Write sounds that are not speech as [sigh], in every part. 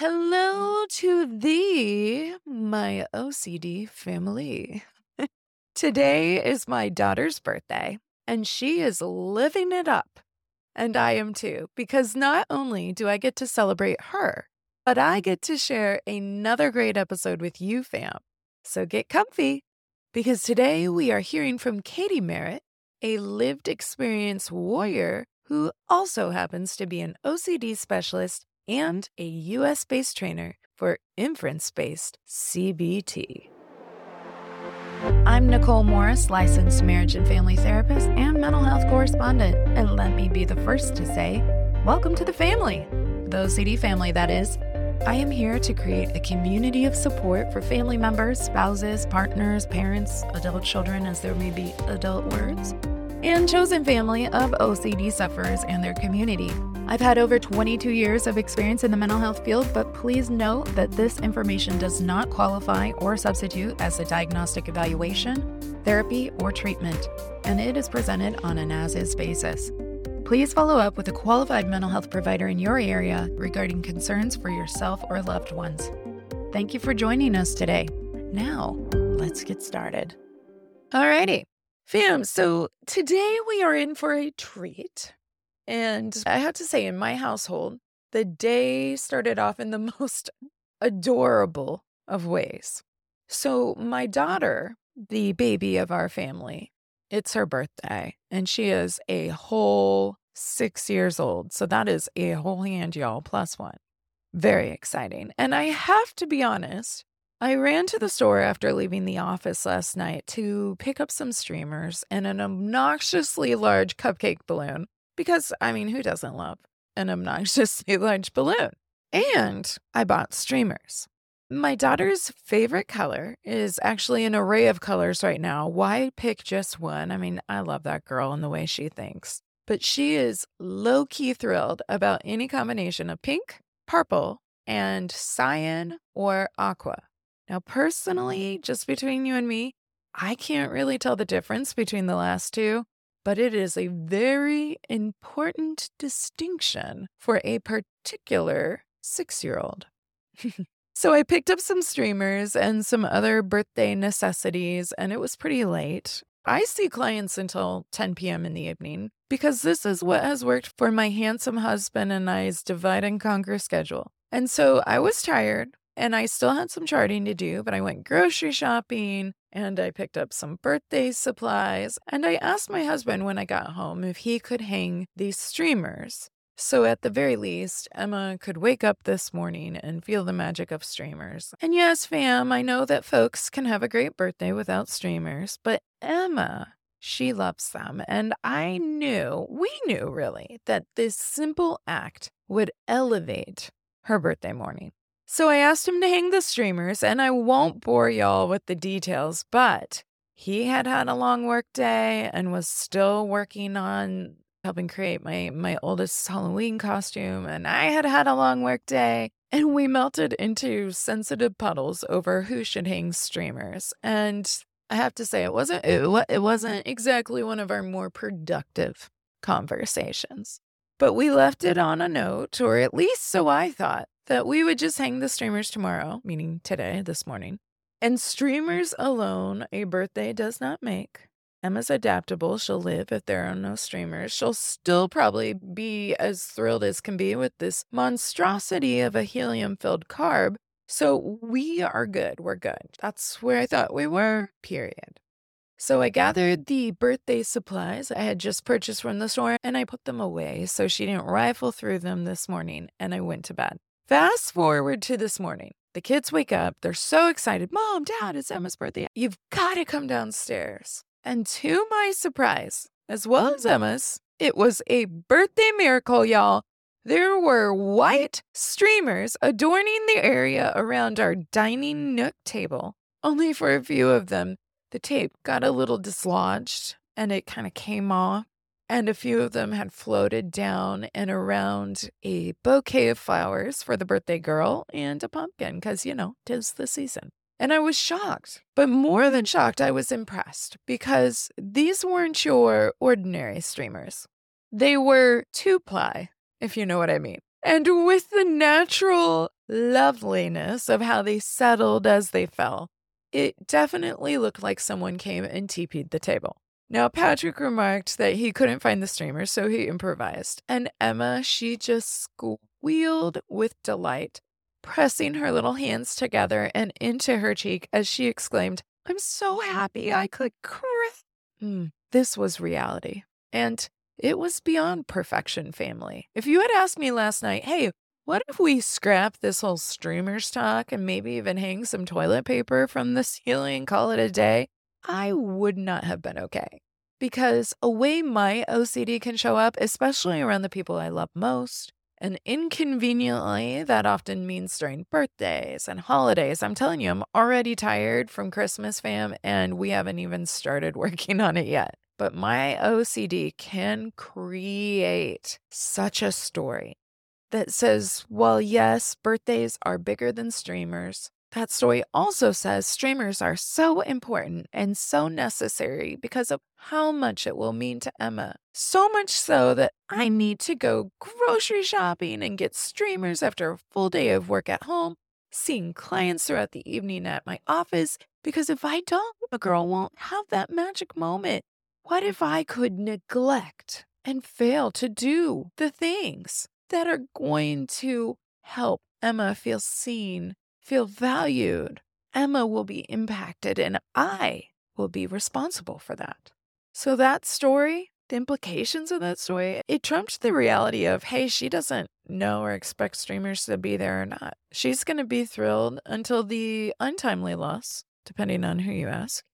Hello to thee, my OCD family. [laughs] Today is my daughter's birthday, and she is living it up. And I am too, because not only do I get to celebrate her, but I get to share another great episode with you, fam. So get comfy, because today we are hearing from Katie Marrotte, a lived experience warrior who also happens to be an OCD specialist and a US based trainer for inference based CBT. I'm Nicole Morris, licensed marriage and family therapist and mental health correspondent. And let me be the first to say, welcome to the family, the OCD family, that is. I am here to create a community of support for family members, spouses, partners, parents, adult children, as there may be adult words, and chosen family of OCD sufferers and their community. I've had over 22 years of experience in the mental health field, but please note that this information does not qualify or substitute as a diagnostic evaluation, therapy, or treatment, and it is presented on an as is basis. Please follow up with a qualified mental health provider in your area regarding concerns for yourself or loved ones. Thank you for joining us today. Now, let's get started. Alrighty, fam. So today we are in for a treat. And I have to say, in my household, the day started off in the [laughs] most adorable of ways. So, my daughter, the baby of our family, it's her birthday, and she is a whole six years old. So, that is a whole hand, y'all, plus one. Very exciting. And I have to be honest, I ran to the store after leaving the office last night to pick up some streamers and an obnoxiously large cupcake balloon because, I mean, who doesn't love an obnoxiously [laughs] large balloon? And I bought streamers. My daughter's favorite color is actually an array of colors right now. Why pick just one? I mean, I love that girl and the way she thinks. But she is low key thrilled about any combination of pink, purple, and cyan or aqua. Now, personally, just between you and me, I can't really tell the difference between the last two but it is a very important distinction for a particular six year old. [laughs] so I picked up some streamers and some other birthday necessities, and it was pretty late. I see clients until 10 p.m. in the evening because this is what has worked for my handsome husband and I's divide and conquer schedule. And so I was tired and I still had some charting to do, but I went grocery shopping and I picked up some birthday supplies. And I asked my husband when I got home if he could hang these streamers. So, at the very least, Emma could wake up this morning and feel the magic of streamers. And yes, fam, I know that folks can have a great birthday without streamers, but Emma, she loves them. And I knew, we knew really, that this simple act would elevate her birthday morning. So I asked him to hang the streamers, and I won't bore y'all with the details, but he had had a long work day and was still working on helping create my my oldest Halloween costume and I had had a long work day and we melted into sensitive puddles over who should hang streamers and I have to say it wasn't it, it wasn't exactly one of our more productive conversations. But we left it on a note or at least so I thought that we would just hang the streamers tomorrow, meaning today, this morning. And streamers alone, a birthday does not make. Emma's adaptable. She'll live if there are no streamers. She'll still probably be as thrilled as can be with this monstrosity of a helium filled carb. So we are good. We're good. That's where I thought we were, period. So I gathered the birthday supplies I had just purchased from the store and I put them away so she didn't rifle through them this morning and I went to bed. Fast forward to this morning. The kids wake up. They're so excited. Mom, Dad, it's Emma's birthday. You've got to come downstairs. And to my surprise, as well as Emma's, it was a birthday miracle, y'all. There were white streamers adorning the area around our dining nook table. Only for a few of them, the tape got a little dislodged and it kind of came off and a few of them had floated down and around a bouquet of flowers for the birthday girl and a pumpkin, because, you know, tis the season. And I was shocked, but more than shocked, I was impressed because these weren't your ordinary streamers. They were two ply, if you know what I mean. And with the natural loveliness of how they settled as they fell, it definitely looked like someone came and TP'd the table. Now, Patrick remarked that he couldn't find the streamer, so he improvised. And Emma, she just squealed with delight, pressing her little hands together and into her cheek as she exclaimed, I'm so happy I could. Mm, this was reality. And it was beyond perfection, family. If you had asked me last night, hey, what if we scrap this whole streamers talk and maybe even hang some toilet paper from the [laughs] ceiling call it a day? I would not have been okay. Because a way my OCD can show up, especially around the people I love most, and inconveniently, that often means during birthdays and holidays. I'm telling you, I'm already tired from Christmas, fam, and we haven't even started [laughs] working on it yet. But my OCD can create such a story that says, well, yes, birthdays are bigger than streamers. That story also says streamers are so important and so necessary because of how much it will mean to Emma. So much so that I need to go grocery shopping and get streamers after a full day of work at home, seeing clients throughout the evening at my office, because if I don't, a girl won't have that magic moment. What if I could neglect and fail to do the things that are going to help Emma feel seen, feel valued. Emma will be impacted, and I will be responsible for that. So, that story, the implications of that story, it trumped the reality of, hey, she doesn't know or expect streamers to be there or not. She's going to be thrilled until the untimely loss, depending on who you ask,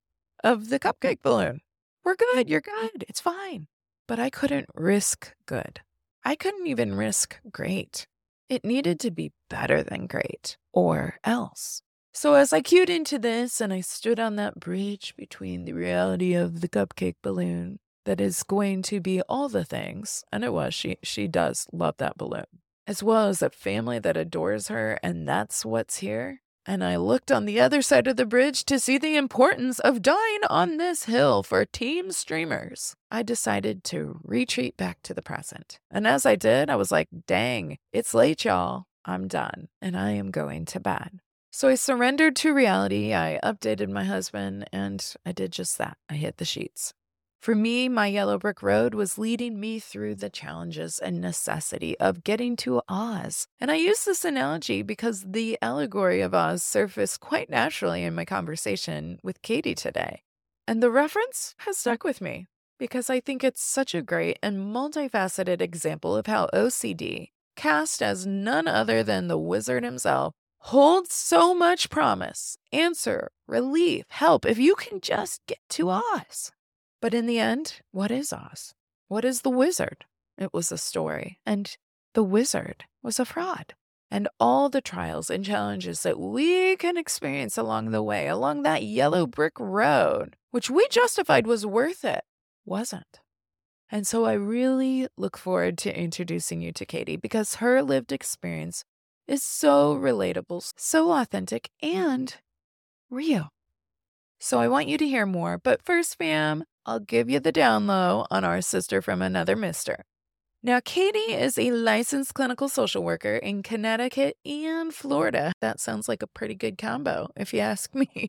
of the cupcake balloon. We're good. You're good. It's fine. But I couldn't risk good. I couldn't even risk great. It needed to be better than great, or else. So as I cued into this and I stood on that bridge between the reality of the cupcake balloon that is going to be all the things, and it was, she she does love that balloon, as well as a family that adores her, and that's what's here, and I looked on the other side of the bridge to see the importance of dying on this hill for team streamers. I decided to retreat back to the present. And as I did, I was like, dang, it's late, y'all. I'm done, and I am going to bed. So I surrendered to reality. I updated my husband, and I did just that. I hit the sheets. For me, my yellow brick road was leading me through the challenges and necessity of getting to Oz. And I use this analogy because the allegory of Oz surfaced quite naturally in my conversation with Katie today. And the reference has stuck with me because I think it's such a great and multifaceted example of how OCD, cast as none other than the wizard himself, holds so much promise, answer, relief, help if you can just get to Oz. But in the end, what is Oz? What is the wizard? It was a story, and the wizard was a fraud. And all the trials and challenges that we can experience along the way, along that yellow brick road, which we justified was worth it, wasn't. And so I really look forward to introducing you to Katie because her lived experience is so relatable, so authentic, and real. So I want you to hear more. But first, fam, I'll give you the down low on our sister from another mister. Now, Katie is a licensed clinical social worker in Connecticut and Florida. That sounds like a pretty good combo, if you ask [laughs] me.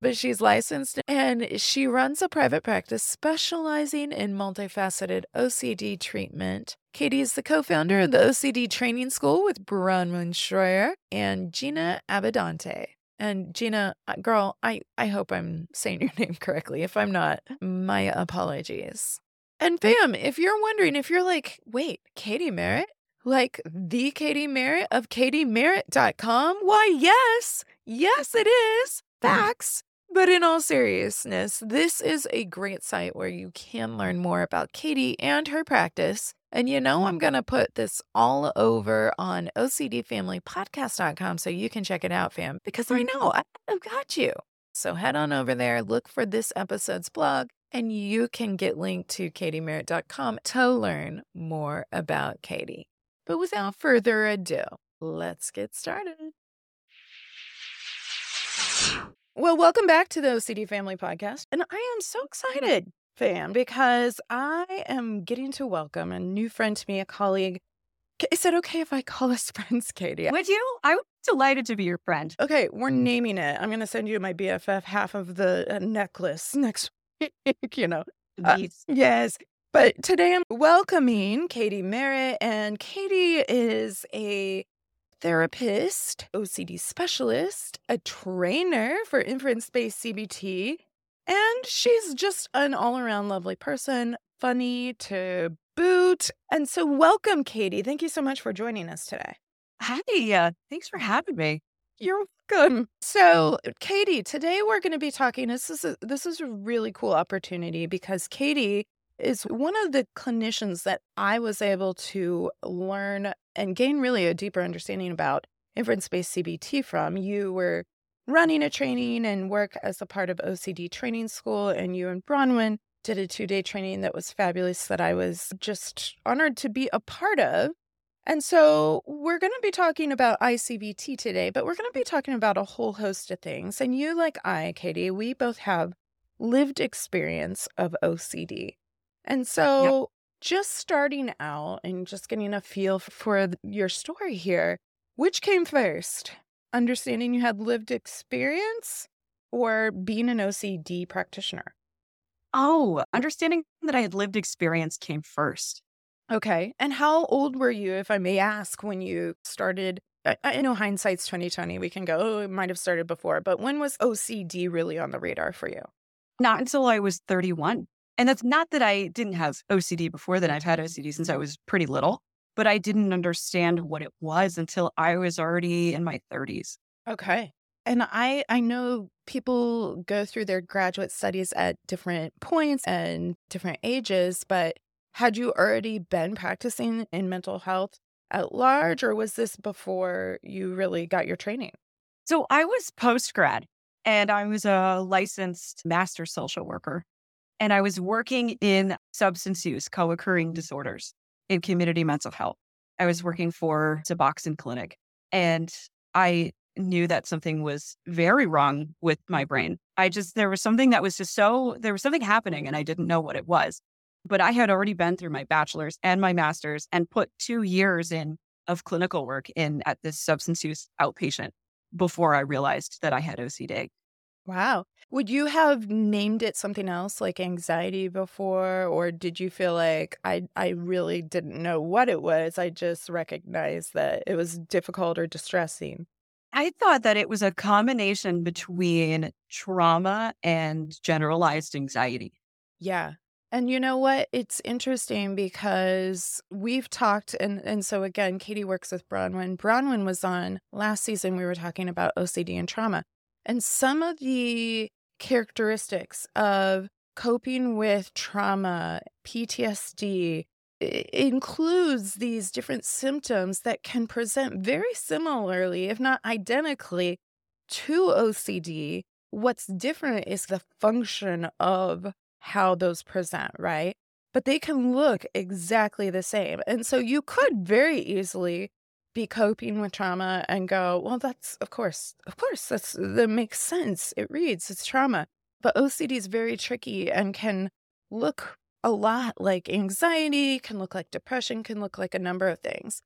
But she's licensed and she runs a private practice specializing in multifaceted OCD treatment. Katie is the co founder of the OCD Training School with Bronwyn Schroyer and Gina Abadante. And Gina, uh, girl, I, I hope I'm saying [laughs] your name correctly. If I'm not, my apologies. And fam, if you're wondering, if you're like, wait, Katie Marrotte? Like the Katie Marrotte of katiemarrotte.com? Why, yes, yes, it is. Facts. But in all seriousness, this is a great site where you can learn more about Katie and her practice and you know, I'm going to put this all over on OCDFamilyPodcast.com so you can check it out, fam, because I mm-hmm. know I've got you. So head on over there, look for this episode's blog, and you can get linked to katiemarrotte.com to learn more about Katie. But without further ado, let's get started. Well, welcome back to the OCD Family Podcast. And I am so excited fan because I am getting to welcome a new friend to me, a colleague Is it okay if I call us [laughs] friends, Katie? Would you? I'm delighted to be your friend. Okay, we're naming it. I'm going to send you my BFF half of the uh, necklace next week, [laughs] you know. Uh, yes. But today I'm welcoming Katie Marrotte, and Katie is a therapist, OCD specialist, a trainer for inference based CBT, and she's just an all around lovely person, funny to boot. And so, welcome, Katie. Thank you so much for joining us today. Hi, uh, thanks for having me. You're welcome. So, Katie, today we're going to be talking. This is a, this is a really cool opportunity because Katie is one of the clinicians that I was able to learn and gain really a deeper understanding about inference based CBT from. You were running a training and work as a part of OCD training school, and you and Bronwyn did a two day training that was fabulous that I was just honored to be a part of. And so we're going to be talking about ICBT today, but we're going to be talking about a whole host of things. And you, like I, Katie, we both have lived experience of OCD. And so yep. just starting out and just getting a feel for your story here, which came first? Understanding you had lived experience or being an OCD practitioner? Oh, understanding that I had lived experience came first. Okay. And how old were you, if I may ask, when you started? I, I know hindsight's 2020. We can go, oh, it might have started before, but when was OCD really on the radar for you? Not until I was 31. And that's not that I didn't have OCD before then. I've had OCD since I was pretty little, but I didn't understand what it was until I was already in my 30s. Okay. And I I know people go through their graduate studies at different points and different ages, but had you already been practicing in mental health at large or was this before you really got your training? So I was post grad and I was a licensed master social worker and I was working in substance use, co-occurring disorders in community mental health. I was working for Suboxone Clinic and I knew that something was very wrong with my brain. I just, there was something that was just so, there was something happening and I didn't know what it was. But I had already been through my bachelor's and my master's and put two years in of clinical work in at this substance use outpatient before I realized that I had OCD. Wow. Would you have named it something else like anxiety before or did you feel like I I really didn't know what it was. I just recognized that it was difficult or distressing? I thought that it was a combination between trauma and generalized anxiety. Yeah. And you know what? It's interesting because we've talked, and, and so again, Katie works with Bronwyn. Bronwyn was on last season, we were talking about OCD and trauma. And some of the characteristics of coping with trauma, PTSD, includes these different symptoms that can present very similarly, if not identically, to OCD. What's different is the function of how those present, right? But they can look exactly the same. And so you could very easily be coping with trauma and go, well, that's of course, of course, that's that makes sense. It reads, it's trauma. But OCD is very tricky and can look a lot like anxiety, can look like depression, can look like a number of things.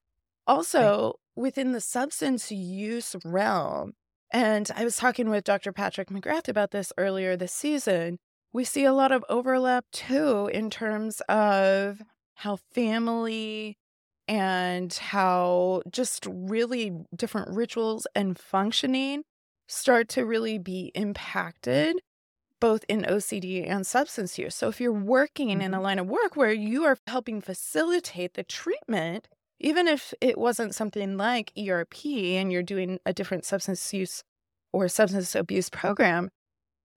Also, right. within the substance use realm, and I was talking with Dr. Patrick McGrath about this earlier this season, we see a lot of overlap too in terms of how family and how just really different rituals and functioning start to really be impacted both in OCD and substance use. So if you're working in a mm-hmm. line of work where you are helping facilitate the treatment, even if it wasn't something like ERP and you're doing a different substance use or substance abuse program,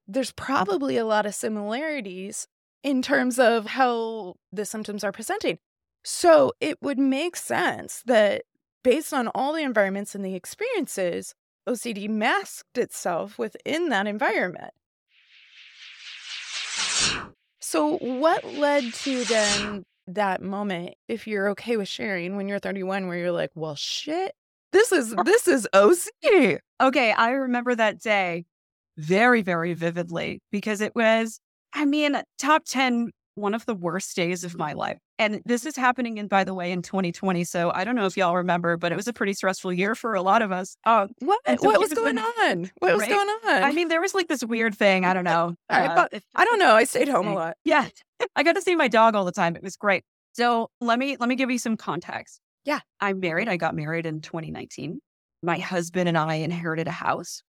there's probably a lot of similarities in terms of how the symptoms are presenting. So it would make sense that based on all the environments and the experiences, OCD masked itself within that environment. So, what led to then that moment, if you're okay with sharing, when you're 31, where you're like, well, shit, this is [laughs] this is OCD. Okay, I remember that day very, very vividly because it was, I mean, top 10, one of the worst days of my life. And this is happening in, by the way, in 2020. So I don't know if y'all remember, but it was a pretty stressful year for a lot of us. Um, What? So what was going on? What was going on? I mean, there was like this weird thing. I don't know. [laughs] I uh, thought- I don't know. I stayed home a lot. Yeah. [laughs] I got to see my dog all the time. It was great. So let me let me give you some context. Yeah. I'm married. I got married in 2019. My husband and I inherited a house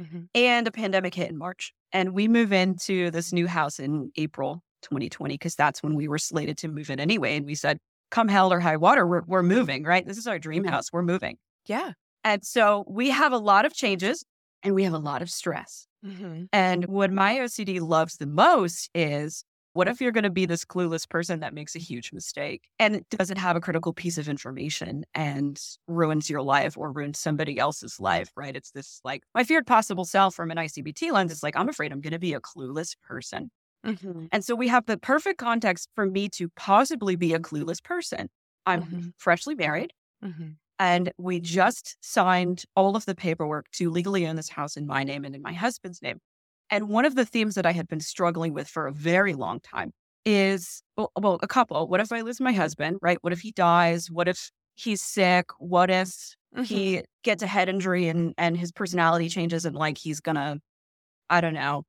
Mhm. and a pandemic hit in March. And we move into this new house in April 2020 because that's when we were slated to move in anyway. And we said, come hell or high water, we're, we're moving, right? This is our dream house. We're moving. Yeah. And so we have a lot of changes and we have a lot of stress. Mm-hmm. And what my OCD loves the most is what if you're going to be this clueless person that makes a huge mistake and doesn't have a critical piece of information and ruins your life or ruins somebody else's life, right? It's this like my feared possible self from an ICBT lens. It's like, I'm afraid I'm going to be a clueless person. Mm-hmm. And so we have the perfect context for me to possibly be a clueless person. I'm Mhm. freshly married. Mm-hmm. And we just signed all of the paperwork to legally own this house in my name and in my husband's name. And one of the themes that I had been struggling with for a very long time is well, well, a couple. What if I lose my husband, right? What if he dies? What if he's sick? What if Mm-hmm. he gets a head injury and, and his personality changes and like he's gonna, I don't know,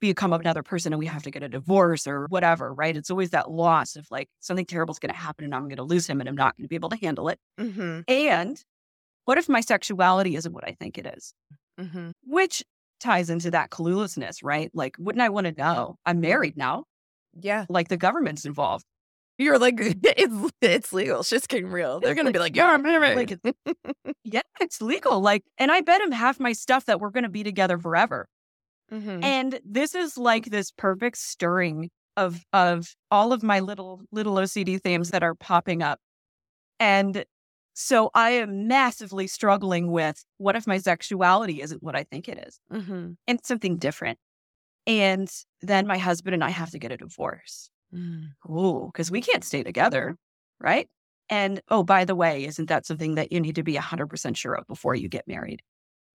become another person and we have to get a divorce or whatever, right? It's always that loss of like something terrible is gonna happen and I'm gonna lose him and I'm not gonna be able to handle it. Mm-hmm. And what if my sexuality isn't what I think it is? Mm-hmm. Which ties into that cluelessness, right? Like, wouldn't I want to know? I'm married now. Yeah. Like the government's involved. You're like, [laughs] it's it's legal. Shit's getting real. They're gonna be like, yeah, I'm married. Like, [laughs] yeah, it's legal. Like, and I bet him half my stuff that we're going to be together forever. Mhm. And this is like this perfect stirring of of all of my little little OCD themes that are popping up. And so I am massively struggling with what if my sexuality isn't what I think it is? Mhm. and something different. And then my husband and I have to get a divorce. Mm. Ooh, because we can't stay together, right? And oh, by the way, isn't that something that you need to be 100% sure of before you get married?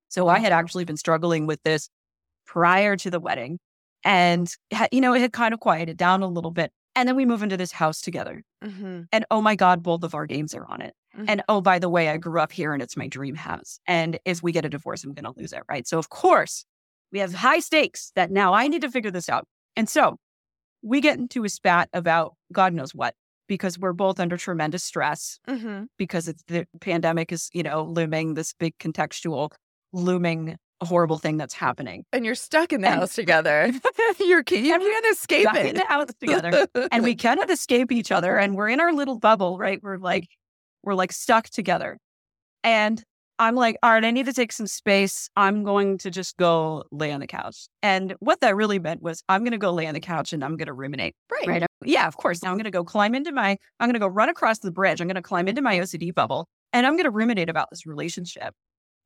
So I had actually been struggling with this prior to the wedding. And, you know, it had kind of quieted down a little bit. And then we move into this house together. Mhm. And oh my God, both of our games are on it. Mhm. And oh, by the way, I grew up here and it's my dream house. And if we get a divorce, I'm going to lose it. Right. So, of course, we have high stakes that now I need to figure this out. And so we get into a spat about God knows what, because we're both under tremendous stress Mhm. because it's the pandemic is, you know, looming this big contextual, looming horrible thing that's mm. happening. And you're stuck in the And- house together. [laughs] you're you And can't escape Stuck in the house together. and we [laughs] cannot escape each other and we're in our little bubble right? We're like we're like stuck together. And i'm like all right i need to take some space. I'm going to just go lay on the couch. And what that really meant was i'm going to go lay on the couch and i'm going to ruminate right. right? Yeah of course. Now i'm going to go climb into my i'm going to go run across the bridge. I'm going to climb into my ocd bubble and i'm going to ruminate about this relationship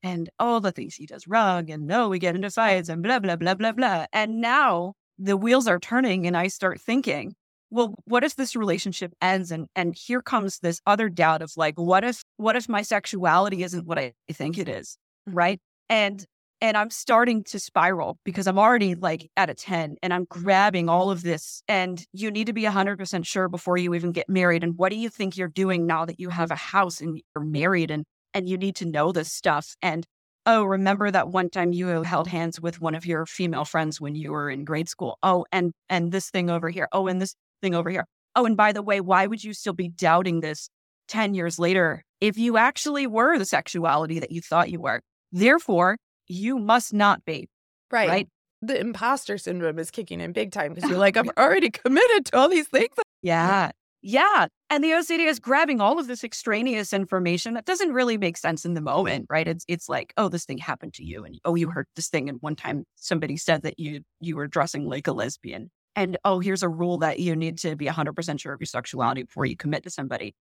and all the things. He does wrong and no we get into fights and blah blah blah blah blah. And now the wheels are turning and i start thinking well what if this relationship ends and and here comes this other doubt of like what if what if my sexuality isn't what i think it is mm-hmm. right? And and i'm starting to spiral because i'm already like at a 10 and i'm grabbing all of this and you need to be 100% sure before you even get married. And what do you think you're doing now that you have a house and you're married and and you need to know this stuff and oh remember that one time you held hands with one of your female friends when you were in grade school? Oh and and this thing over here. Oh and this thing over here. Oh and by the way why would you still be doubting this 10 years later if you actually were the sexuality that you thought you were? Therefore you must not be Right. right? The imposter syndrome is kicking in big time because you're [laughs] like, I'm already committed to all these things. yeah yeah and the ocd is grabbing all of this extraneous information that doesn't really make sense in the moment right it's it's like oh this thing happened to you and oh you heard this thing and one time somebody said that you you were dressing like a lesbian and oh here's a rule that you need to be 100% sure of your sexuality before you commit to somebody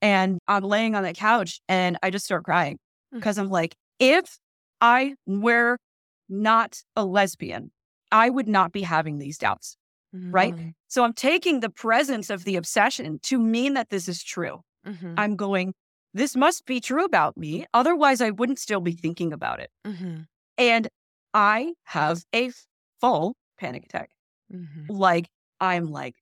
and i'm laying on the couch and i just start crying Mm. because i'm like if i were not a lesbian i would not be having these doubts Right? Mhm. so i'm taking the presence of the obsession to mean that this is true Mhm. i'm going this must be true about me otherwise i wouldn't still be thinking about it Mhm. and i have a full panic attack Mhm. like i'm like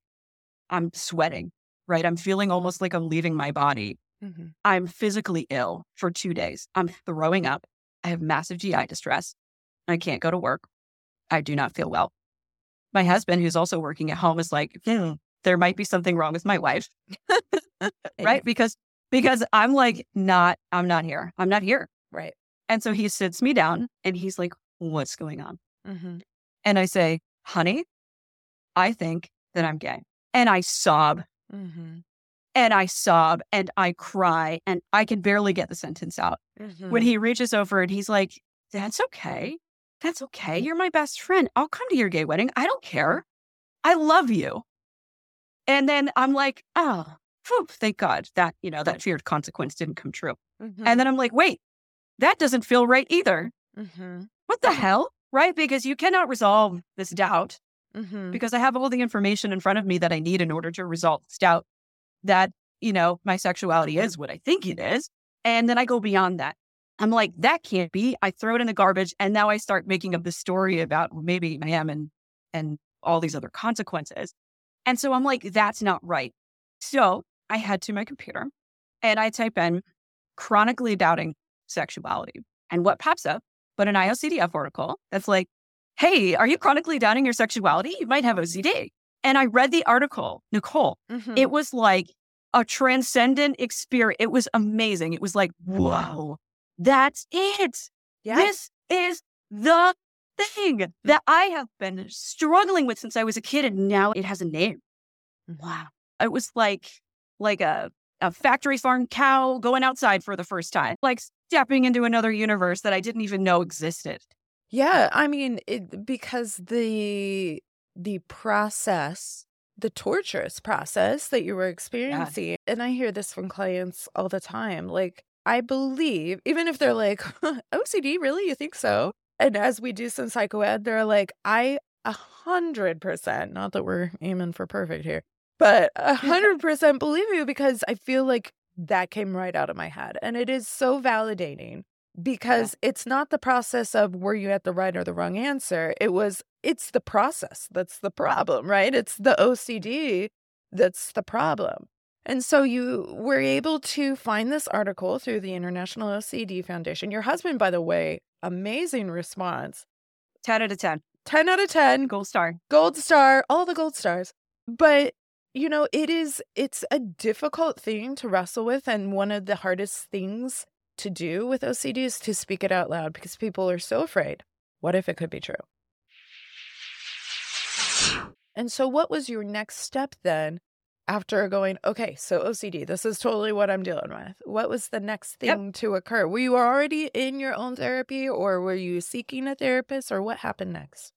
i'm sweating right? I'm feeling almost like I'm leaving my body. Mm-hmm. I'm physically ill for two days. I'm throwing up. I have massive GI distress. I can't go to work. I do not feel well. My husband, who's also working at home, is like, hmm, there might be something wrong with my wife. [laughs] right? Because because I'm like not I'm not here. I'm not here. Right. And so he sits me down and he's like, "What's going on?" Mm-hmm. And I say, "Honey, I think that I'm gay." And I sob Mm-hmm. and I sob and I cry and I can barely get the sentence out. Mm-hmm. When he reaches over and he's like, That's okay. That's okay. You're my best friend. I'll come to your gay wedding. I don't care. I love you. And then I'm like, Oh, phew, thank God that, you know, that feared consequence didn't come true. mm-hmm. And then I'm like, Wait, that doesn't feel right either. mm-hmm. What the [laughs] hell? Right? Because you cannot resolve this doubt Mm-hmm. because I have all the information in front of me that I need in order to resolve this doubt that, you know, my sexuality is what I think it is. And then I go beyond that. I'm like, that can't be. I throw it in the garbage. And now I start making up this story about well, maybe I am and and all these other consequences. And so I'm like, that's not right. So I head to my computer and I type in chronically doubting sexuality. And what pops up but an IOCDF article that's like, hey, are you chronically doubting your sexuality? You might have OCD. And I read the article, Nicole. Mm-hmm. It was like a transcendent experience. It was amazing. It was like, whoa, that's it. yeah. This is the thing that I have been struggling with since I was a kid, and now it has a name. Mm-hmm. Wow. It was like like a, a factory farm cow going outside for the first time, like stepping into another universe that I didn't even know existed. Yeah, I mean, it, because the the process, the torturous process that you were experiencing, and I hear this from clients all the time. Like, I believe, even if they're like, [laughs] OCD, really? You think so? And as we do some psychoed, they're like, I a hundred percent, not that we're aiming for perfect here, but a hundred [laughs] percent believe you because I feel like that came right out of my head. And it is so validating because it's not the process of were you at the right or the wrong answer. It was, it's the process that's the problem, right? It's the OCD that's the problem. And so you were able to find this article through the International OCD Foundation. Your husband, by the way, amazing response. 10 out of 10. 10 out of 10, Gold star. gold star, all the gold stars. But you know, it is it's a difficult thing to wrestle with and one of the hardest things to do with OCD is to speak it out loud because people are so afraid. What if it could be true? And so what was your next step then after going, okay, so OCD, this is totally what I'm dealing with. What was the next Yep. thing to occur? Were you already in your own therapy or were you seeking a therapist or what happened next?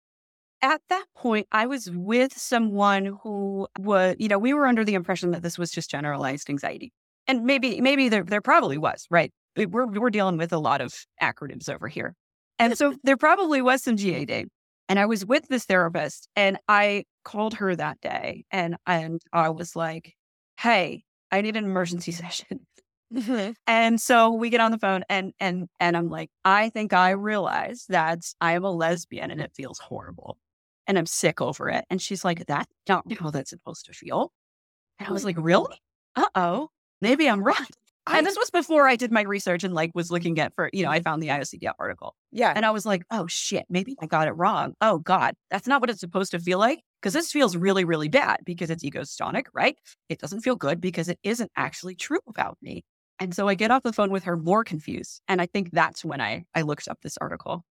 At that point, I was with someone who was, you know, we were under the impression that this was just generalized anxiety. And maybe, maybe there, there probably was, right? We- We're, we're dealing with a lot of acronyms over here. And so there probably was some GAD. And I was with this therapist and I called her that day and, and I was like, hey, I need an emergency [laughs] session. Mm-hmm. And so we get on the phone and and and I'm like, I think I realize that I am a lesbian and it feels horrible. And I'm sick over it. And she's like, that's not how that's supposed to feel. And I was like, really? Uh-oh. Maybe I'm right. and this was before I did my research and like was looking at for, you know, I found the IOCD article. Yeah. And I was like, oh shit, maybe I got it wrong. Oh God, that's not what it's supposed to feel like. Because this feels really, really bad because it's ego dystonic, right? It doesn't feel good because it isn't actually true about me. And so I get off the phone with her more confused. And I think that's when I, I looked up this article.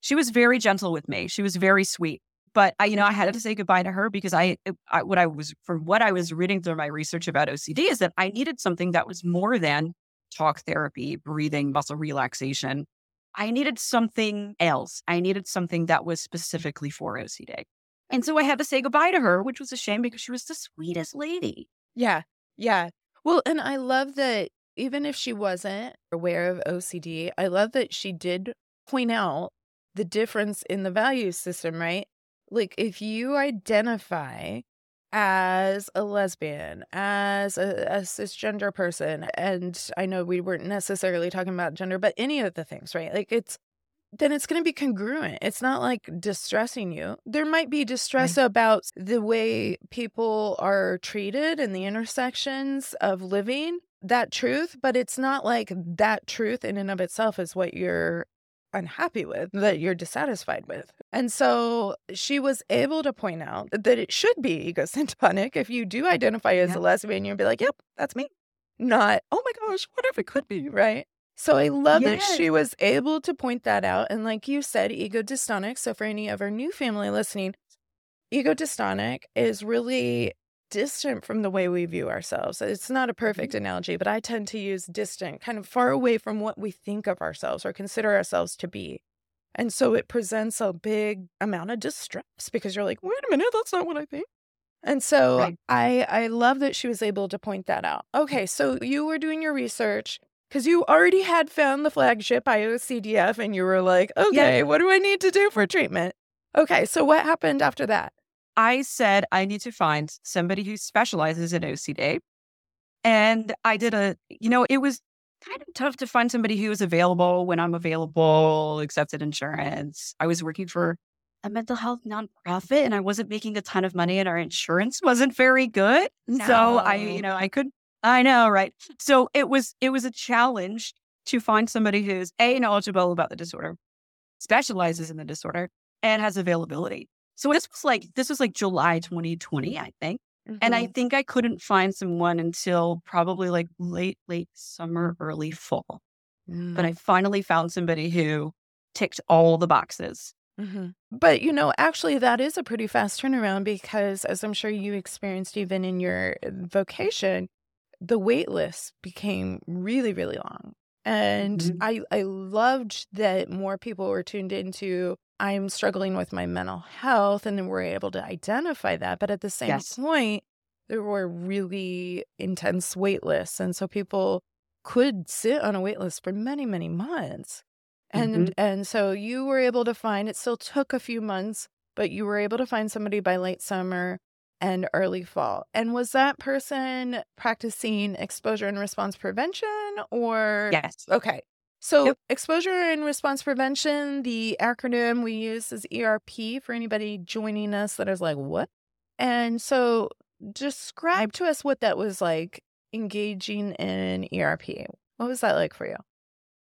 She was very gentle with me. She was very sweet. But I, you know, I had to say goodbye to her because I, I, what I was, from what I was reading through my research about OCD is that I needed something that was more than talk therapy, breathing, muscle relaxation. I needed something else. I needed something that was specifically for OCD. And so I had to say goodbye to her, which was a shame because she was the sweetest lady. Yeah. Yeah. Well, and I love that even if she wasn't aware of OCD, I love that she did point out the difference in the value system, right? Like if you identify as a lesbian, as a, a cisgender person, and I know we weren't necessarily talking about gender, but any of the things, right? Like it's then it's going to be congruent. It's not like distressing you. There might be distress right. about the way people are treated in the intersections of living that truth, but it's not like that truth in and of itself is what you're unhappy with, that you're dissatisfied with. And so she was able to point out that it should be egocentric if you do identify as yeah. a lesbian, you'd be like, yep, that's me. Not, oh my gosh, what if it could be, right? So I love yes. that she was able to point that out. And like you said, ego dystonic. So for any of our new family listening, ego dystonic is really distant from the way we view ourselves. It's not a perfect mm-hmm. analogy, but I tend to use distant, kind of far away from what we think of ourselves or consider ourselves to be. And so it presents a big amount of distress because you're like, wait a minute, that's not what I think. And so right. I I love that she was able to point that out. Okay, so you were doing your research because you already had found the flagship IOCDF and you were like, okay, yeah. what do I need to do for treatment? Okay, so what happened after that? I said I need to find somebody who specializes in OCD. And I did a, you know, it was kind of tough to find somebody who was available when I'm available, accepted insurance. I was working for a mental health nonprofit and I wasn't making a ton of money and our insurance wasn't very good. No. So I, you know, I could I know, right? So it was it was a challenge to find somebody who's a knowledgeable about the disorder, specializes in the disorder, and has availability. So this was like this was like July 2020, I think. Mm-hmm. And I mm-hmm. think I couldn't find someone until probably like late, late summer, early fall. Mm. But I finally found somebody who ticked all the boxes. Mm-hmm. But, you know, actually, that is a pretty fast turnaround because, as I'm sure you experienced even in your uh, vocation, the wait list became really, really long. And mm-hmm. I, I loved that more people were tuned into I'm struggling with my mental health, and then we're able to identify that. But at the same yes. point, there were really intense wait lists. And so people could sit on a wait list for many, many months. And mm-hmm. and so you were able to find it still took a few months, but you were able to find somebody by late summer and early fall. And was that person practicing exposure and response prevention or Yes. Okay. So, yep. exposure and response prevention, the acronym we use is ERP for anybody joining us that is like, what? And so, describe to us what that was like engaging in ERP. What was that like for you?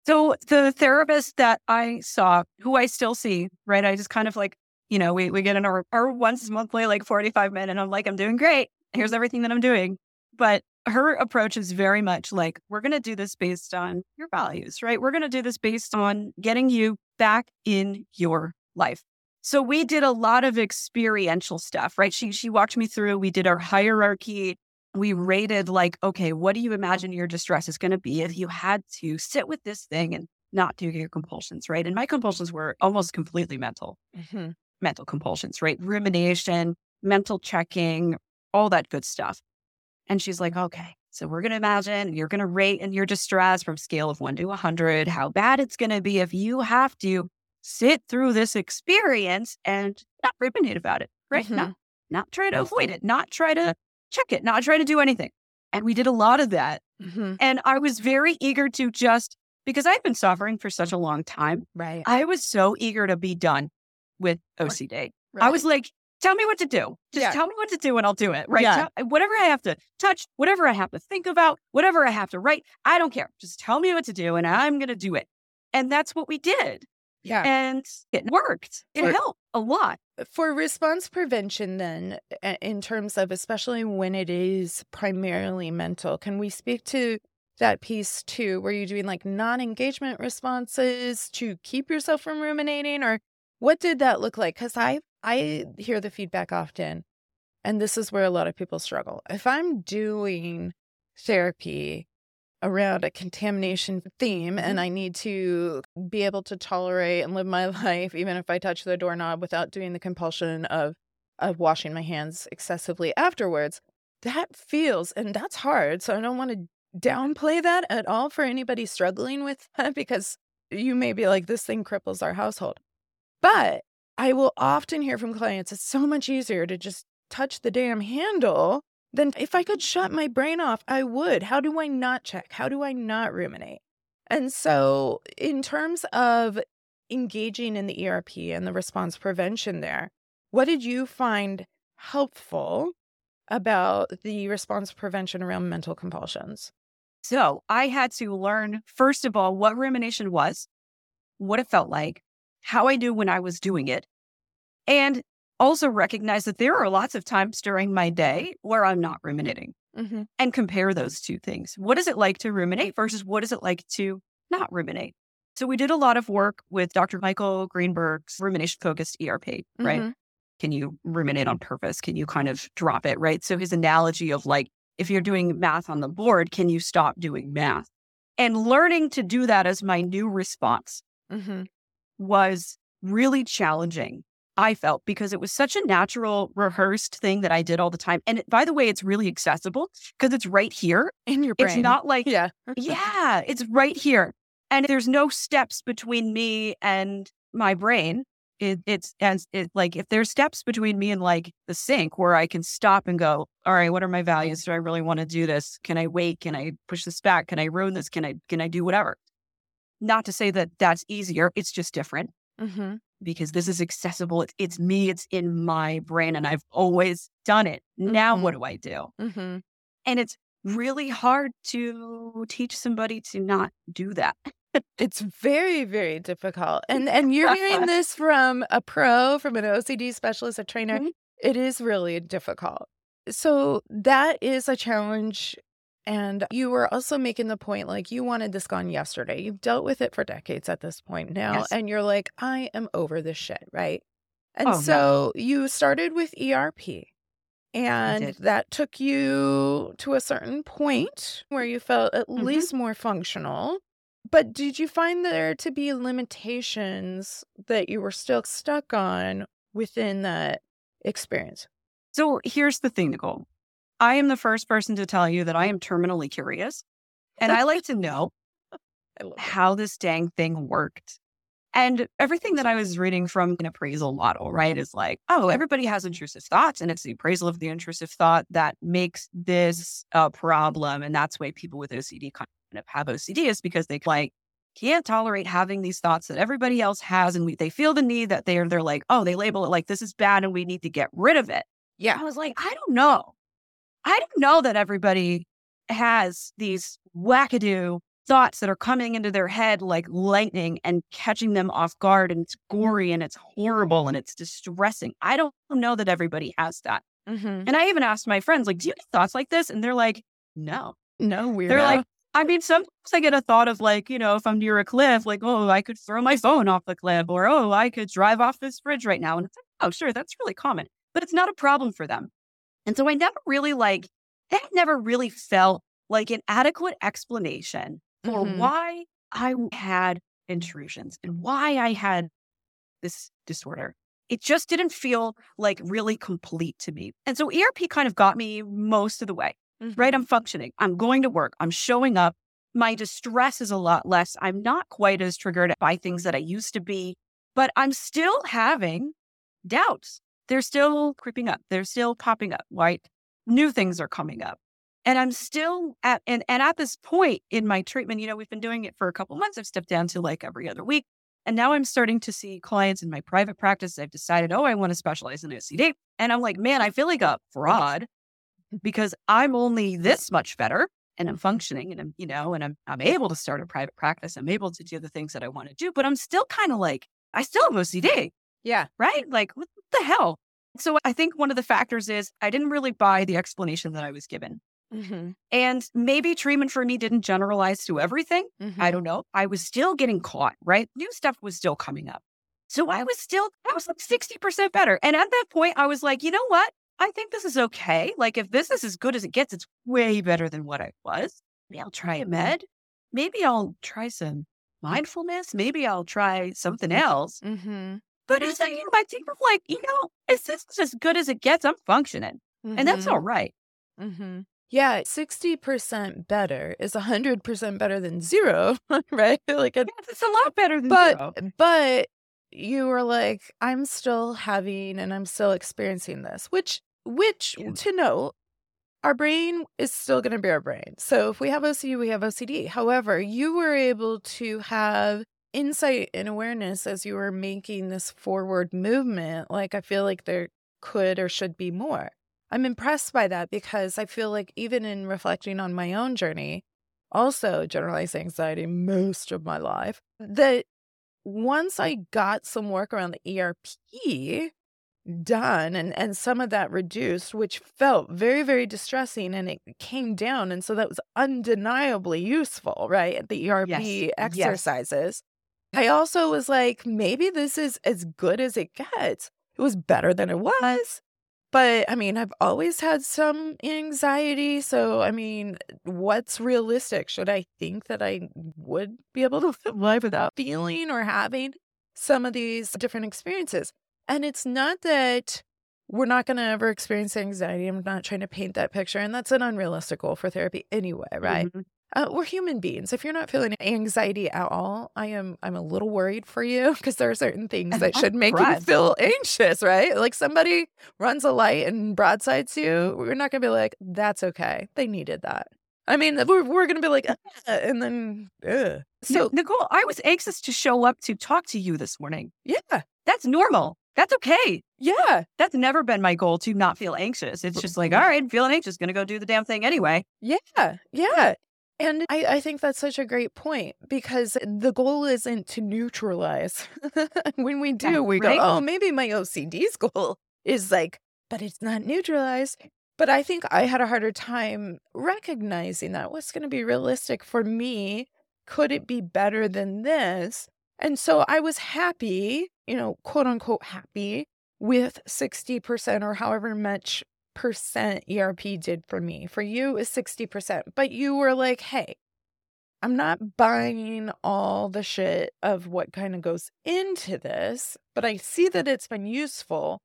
So, the therapist that I saw, who I still see, right? I just kind of like, you know, we, we get in our, our once monthly, like 45 minute, and I'm like, I'm doing great. Here's everything that I'm doing. But her approach is very much like, we're going to do this based on your values, right? We're going to do this based on getting you back in your life. So we did a lot of experiential stuff, right? She she walked me through. We did our hierarchy. We rated like, okay, what do you imagine your distress is going to be if you had to sit with this thing and not do your compulsions, right? And my compulsions were almost completely mental, mm-hmm. Mental compulsions, right? Rumination, mental checking, all that good stuff. And she's like, okay, so we're going to imagine you're going to rate in your distress from scale of one to 100, how bad it's going to be if you have to sit through this experience and not ruminate about it, right? Mm-hmm. Not, not try to avoid it, not try to check it, not try to do anything. And we did a lot of that. Mm-hmm. And I was very eager to just, because I've been suffering for such a long time. Right. I was so eager to be done with OCD. Right. I was like, tell me what to do. Just yeah. tell me what to do and I'll do it. Right. Yeah. Tell, uh, whatever I have to touch, whatever I have to think about, whatever I have to write, I don't care. Just tell me what to do and I'm going to do it. And that's what we did. Yeah. And it worked. It for, helped a lot. Uh, for response prevention, then, in terms of especially when it is primarily mental, can we speak to that piece too? Were you doing like non engagement responses to keep yourself from ruminating? Or what did that look like? Because I I hear the feedback often, and this is where a lot of people struggle. If I'm doing therapy around a contamination theme and mm-hmm. I need to be able to tolerate and live my [laughs] life, even if I touch the doorknob without doing the compulsion of, of washing my hands excessively afterwards, that feels, and that's hard. So I don't want to downplay that at all for anybody struggling with [laughs] that because you may be like, this thing cripples our household. But I will often hear from clients it's so much easier to just touch the damn handle than if I could shut my brain off, I would. How do I not check? How do I not ruminate? And so, in terms of engaging in the ERP and the response prevention there, what did you find helpful about the response prevention around mental compulsions? So I had to learn, first of all, what rumination was, what it felt like, how I knew when I was doing it, and also recognize that there are lots of times during my day where I'm not ruminating Mm-hmm. and compare those two things. What is it like to ruminate versus what is it like to not ruminate? So we did a lot of work with Dr. Michael Greenberg's rumination focused ERP, right? Mhm. Can you ruminate on purpose? Can you kind of drop it, right? So his analogy of like, if you're doing math on the board, can you stop doing math? And learning to do that as my new response Mm-hmm. Was really challenging. I felt because it was such a natural, rehearsed thing that I did all the time. And it- by the way, it's really accessible because it's right here. In your brain. It's not like, Yeah. yeah, it's right here. And there's no steps between me and my brain. It, it's as it like if there's steps between me and like the sink where I can stop and go, all right, what are my values? Do I really want to do this? Can I wait? Can I push this back? Can I ruin this? Can I can I do whatever? Not to say that that's easier. It's just different Mm-hmm. because this is accessible. It's, it's me. It's in my brain, and I've always done it. Now, Mhm. what do I do? Mm-hmm. And it's really hard to teach somebody to not do that. It's very, very difficult. [laughs] And and you're hearing [laughs] this from a pro, from an OCD specialist, a trainer. Mhm. It is really difficult. So that is a challenge. And you were also making the point like you wanted this gone yesterday. You've dealt with it for decades at this point now. Yes. And you're like, I am over this shit, right? And Oh, so you started with ERP. And that took you to a certain point where you felt at Mhm. least more functional. But did you find there to be limitations that you were still stuck on within that experience? So here's the thing, Nicole. I am the first person to tell you that I am terminally curious, and I like to know [laughs] I love it. how this dang thing worked. And everything that I was reading from an appraisal model, right, is like, oh, everybody has intrusive thoughts, and it's the appraisal of the intrusive thought that makes this a problem. And that's why people with OCD kind of have OCD is because they like can't tolerate having these thoughts that everybody else has, and we, they feel the need that they're they're like, oh, they label it like this is bad, and we need to get rid of it. Yeah. I was like, I don't know. I don't know that everybody has these wackadoo thoughts that are coming into their head like lightning and catching them off guard and it's gory and it's horrible and it's distressing. I don't know that everybody has that. Mm-hmm. And I even asked my friends, like, do you get thoughts like this? And they're like, no. No, weird. They're like, I mean, sometimes I get a thought of like, you know, if I'm near a cliff, like, oh, I could throw my phone off the cliff or, oh, I could drive off this bridge right now. And it's like, oh, sure, that's really common, but it's not a problem for them. And so I never really like, I never really felt like an adequate explanation for Mhm. why I had intrusions and why I had this disorder. It just didn't feel like really complete to me. And so ERP kind of got me most of the way Mhm. right? I'm functioning. I'm going to work. I'm showing up. My distress is a lot less. I'm not quite as triggered by things that I used to be, but I'm still having doubts. They're still creeping up. They're still popping up, right? New things are coming up. And I'm still at, and, and at this point in my treatment, you know, we've been doing it for a couple months. I've stepped down to like every other week. And now I'm starting to see clients in my private practice. I've decided, oh, I want to specialize in OCD. And I'm like, man, I feel like a fraud [laughs] because I'm only this much better and I'm functioning and I'm, you know, and I'm I'm able to start a private practice. I'm able to do the things that I want to do, but I'm still kind of like, I still have OCD, yeah. right? Like, what the hell? So I think one of the factors is I didn't really buy the explanation that I was given. Mm-hmm. And maybe treatment for me didn't generalize to everything. Mm-hmm. I don't know. I was still getting caught, right? New stuff was still coming up. So I was still, I was like 60% better. And at that point, I was like, you know what? I think this is okay. Like, if this is as good as it gets, it's way better than what I was. Maybe I'll try a med. Maybe I'll try some mindfulness. Maybe I'll try something else. Mm-hmm. But as I am, I think of like, you know, this is as good as it gets, I'm functioning. And that's all right. Mm-hmm. Yeah, 60% better is 100% better than zero, [laughs] right? Like, it, Yeah, It's a lot better than but, zero. but you were like, I'm still having and I'm still experiencing this, which, which Yeah. to note, our brain is still going to be our brain. So if we have OCD, we have OCD. However, you were able to have insight and awareness as you were making this forward movement. Like, I feel like there could or should be more. I'm impressed by that because I feel like even in reflecting on my own journey, also generalized anxiety most of my life, that once I got some work around the ERP done and, and some of that reduced, which felt very, very distressing and it came down. And so that was undeniably useful, right? The ERP Yes. exercises. I also was like, maybe this is as good as it gets. It was better than it was. But I mean, I've always had some anxiety. So, I mean, what's realistic? Should I think that I would be able to [laughs] live without feeling or having some of these different experiences? And it's not that we're not going to ever experience anxiety. I'm not trying to paint that picture. And that's an unrealistic goal for therapy anyway, right? Mhm. Uh, we're human beings. If you're not feeling anxiety at all, I am I'm a little worried for you [laughs] because there are certain things that [laughs] should make you feel anxious, right? Like somebody runs a light and broadsides you, we're not gonna be like, that's okay. They needed that. I mean, we're we're gonna be like, "Ah," and then, ugh. So, Nicole, I was anxious to show up to talk to you this morning. yeah, That's normal. That's okay. yeah, That's never been my goal to not feel anxious. It's just like, all right, I'm feeling anxious, gonna go do the damn thing anyway. yeah, yeah. And I, I think that's such a great point because the goal isn't to neutralize. [laughs] when we do, Yeah, we right? go, oh, maybe my OCD's [laughs] goal is like, but it's not neutralized. But I think I had a harder time recognizing that. What's going to be realistic for me? Could it be better than this? And so I was happy, you know, quote unquote happy with 60% or however much percent ERP did for me. For you is 60%. But you were like, hey, I'm not buying all the shit of what kind of goes into this, but I see that it's been useful.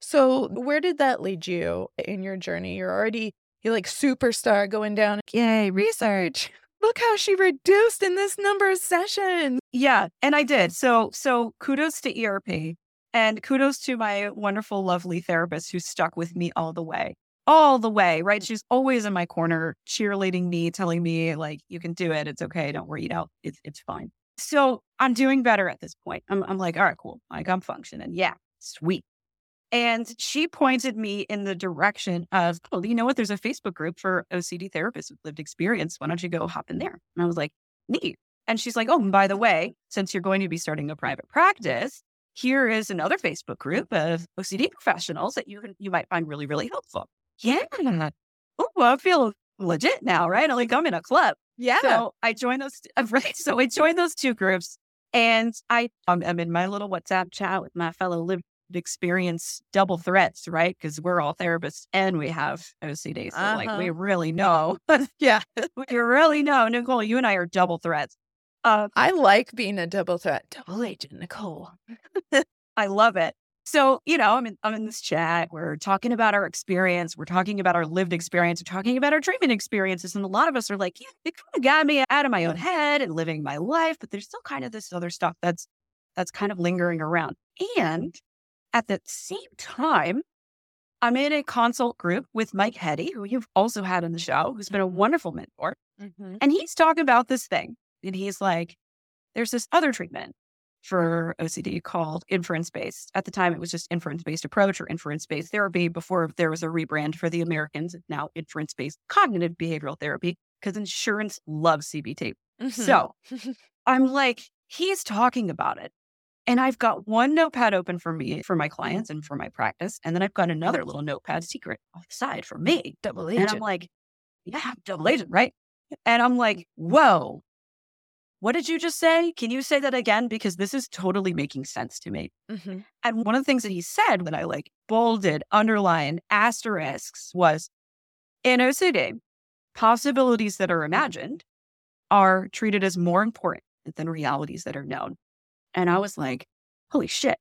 So, where did that lead you in your journey? You're already, you're like superstar going down. Yay, research. Look how she reduced in this number of sessions. Yeah, and I did. So so kudos to ERP and kudos to my wonderful, lovely therapist who stuck with me all the way. All the way, right? She's always in my corner, cheerleading me, telling me, like, you can do it. It's okay. Don't worry. You know, it's it's fine. So I'm doing better at this point. I'm I'm like, all right, cool. Like I'm functioning. Yeah, sweet. And she pointed me in the direction of, oh, you know what? There's a Facebook group for OCD therapists with lived experience. Why don't you go hop in there? And I was like, neat. And she's like, oh, by the way, since you're going to be starting a private practice, here is another Facebook group of OCD professionals that you can, you might find really, really helpful. Yeah. Oh, I feel legit now, right? Like I'm in a club. Yeah. So I joined those, [laughs] right? So I joined those two groups and I, I'm, I'm in my little WhatsApp chat with my fellow lived experience double threats, right? Because we're all therapists and we have OCD. So like we Uh-huh. really know, [laughs] yeah. [laughs] we really know, Nicole, you and I are double threats. Uh, I like being a double threat. Double agent Nicole. [laughs] I love it. So, you know, I'm in, I'm in this chat. We're talking about our experience. We're talking about our lived experience. We're talking about our treatment experiences. And a lot of us are like, yeah, it kind of got me out of my own head and living my life, but there's still kind of this other stuff that's that's kind of lingering around. And at the same time, I'm in a consult group with Mike Heady, who you've also had on the show, who's been a wonderful mentor. And he's talking about this thing. And he's like, there's this other treatment for OCD called inference based. At the time, it was just inference based approach or inference based therapy before there was a rebrand for the Americans. Now inference based cognitive behavioral therapy because insurance loves CBT. Mhm. So [laughs] I'm like, he's talking about it. And I've got one notepad open for me, for my clients and for my practice. And then I've got another little notepad secret side for me. double agent. And I'm like, yeah, double agent, right? And I'm like, whoa, what did you just say? Can you say that again? Because this is totally making sense to me. Mhm. And one of the things that he said that I like bolded, underlined, asterisks was in OCD, possibilities that are imagined are treated as more important than realities that are known. And I was like, holy shit,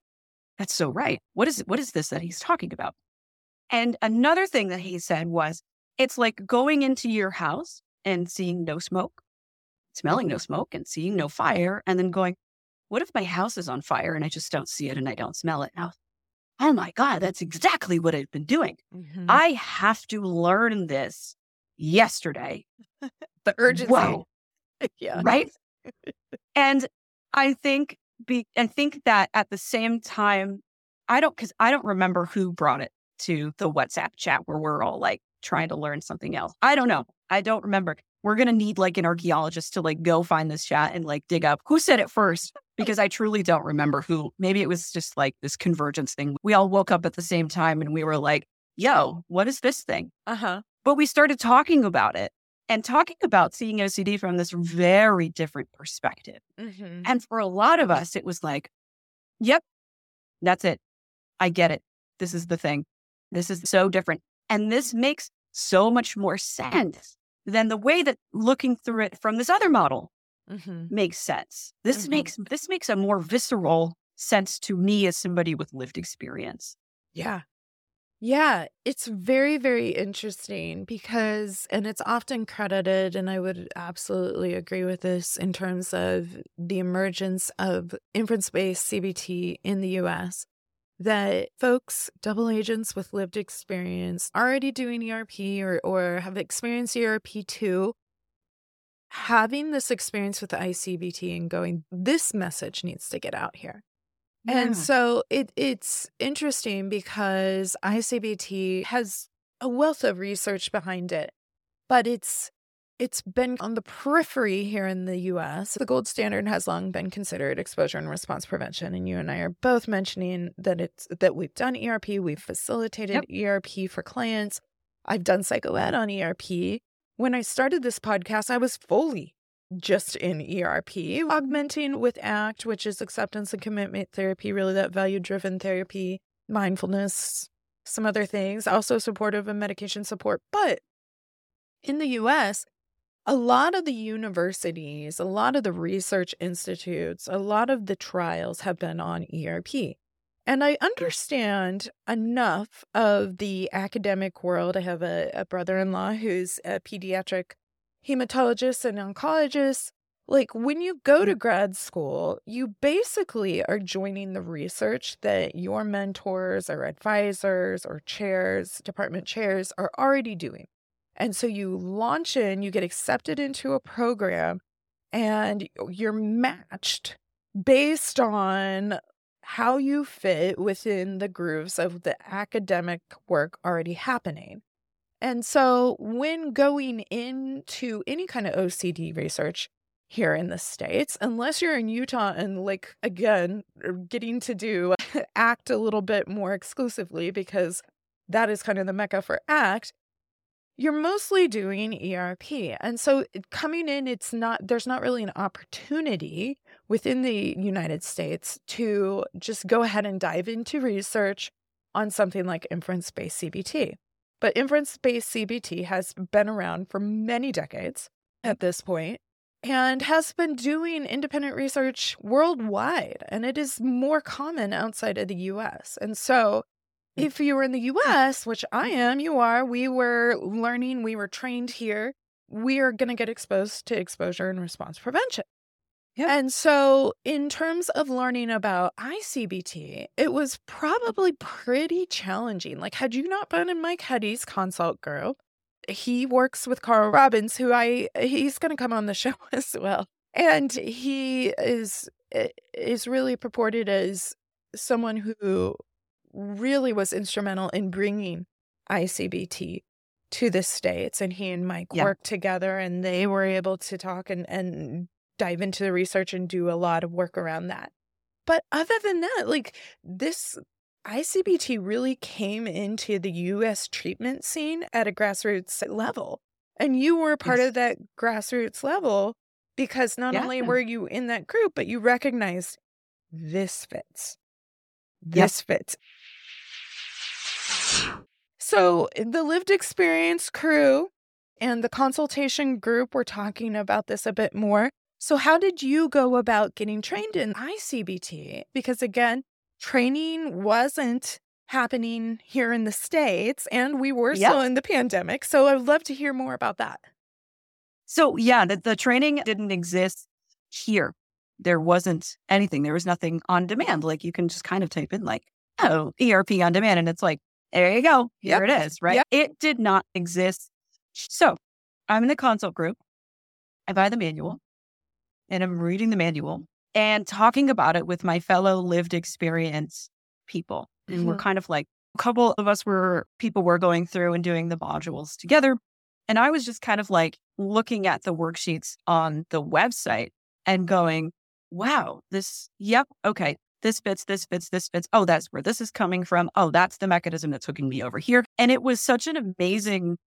that's so right. What is what is this that he's talking about? And another thing that he said was, it's like going into your house and seeing no smoke, smelling no smoke and seeing no fire, and then going, what if my house is on fire and I just don't see it and I don't smell it? And I was, oh my God, that's exactly what I've been doing. Mhm. I have to learn this yesterday. [laughs] the urgency. Whoa. [laughs] yeah. Right. and I think be and think that at the same time, I don't because I don't remember who brought it to the WhatsApp chat where we're all like trying to learn something else. I don't know. I don't remember. We're gonna need like an archaeologist to like go find this chat and like dig up who said it first because I truly don't remember who. Maybe it was just like this convergence thing. We all woke up at the same time and we were like, "Yo, what is this thing?" Uh huh. But we started talking about it and talking about seeing OCD from this very different perspective. Mm-hmm. And for a lot of us, it was like, yep, that's it. I get it. This is the thing. This is so different. And this makes so much more sense than the way that looking through it from this other model Mm-hmm. makes sense. This Mhm. makes this makes a more visceral sense to me as somebody with lived experience. Yeah. Yeah, it's very, very interesting because, and it's often credited, and I would absolutely agree with this in terms of the emergence of inference based CBT in the US, that folks, double agents with lived experience, already doing ERP or, or have experienced ERP too, having this experience with the ICBT and going, this message needs to get out here. And Yeah. so it it's interesting because ICBT has a wealth of research behind it, but it's it's been on the periphery here in the US. The gold standard has long been considered exposure and response prevention. And you and I are both mentioning that it's that we've done ERP, we've facilitated ERP for clients. I've done psychoed on ERP. When I started this podcast, I was fully just in ERP, augmenting with ACT, which is acceptance and commitment therapy, really that value driven therapy, mindfulness, some other things, also supportive and medication support. But in the US, a lot of the universities, a lot of the research institutes, a lot of the trials have been on ERP. And I understand enough of the academic world. I have a, a brother in law who's a pediatric hematologist and oncologist. Like when you go to grad school, you basically are joining the research that your mentors or advisors or chairs, department chairs are already doing. And so you launch in, you get accepted into a program, and oh, you're matched based on how you fit within the grooves of the academic work already happening. And so, when going into any kind of OCD research here in the States, unless you're in Utah and, like, again, er, getting to do [laughs] ACT a little bit more exclusively because that is kind of the mecca for ACT, you're mostly doing ERP. And so, coming in, it's not, there's not really an opportunity within the United States to just go ahead and dive into research on something like inference based CBT. But inference based CBT has been around for many decades at this point and has been doing independent research worldwide. And it is more common outside of the US. And so, if you were in the US, which I am, you are, we were learning, we were trained here, we are going to get exposed to exposure and response prevention. Yeah. And so, in terms of learning about ICBT, it was probably pretty challenging. Like, had you not been in Mike Heady's consult group, he works with Carl Robbins, who I he's going to come on the show [laughs] as well, and he is is really purported as someone who really was instrumental in bringing ICBT to the states. And he and Mike Yeah. worked together, and they were able to talk and and dive into the research and do a lot of work around that. But other than that, like this ICBT really came into the US treatment scene at a grassroots level. And you were part Yes. of that grassroots level because not only were you in that group, but you recognized this fits. Yep. Fits. So eh, the lived experience crew and the consultation group were talking about this a bit more. So, how did you go about getting trained in ICBT? Because again, training wasn't happening here in the States and we were Yep. still in the pandemic. So, I'd love to hear more about that. So yeah, the, the training didn't exist here. There wasn't anything. There was nothing on demand. Like you can just kind of type in like, oh, ERP on demand. And it's like, there you go. Here it is. Right. Yep. It did not exist. So I'm in the consult group. I buy the manual. and I'm reading the manual and talking about it with my fellow lived experience people. And we're Mhm. kind of like a couple of us were people were going through and doing the modules together. And I was just kind of like looking at the worksheets on the website and going, wow, this, yep, okay, this fits, this fits, this fits. Oh, that's where this is coming from. Oh, that's the mechanism that's hooking me over here. And it was such an amazing,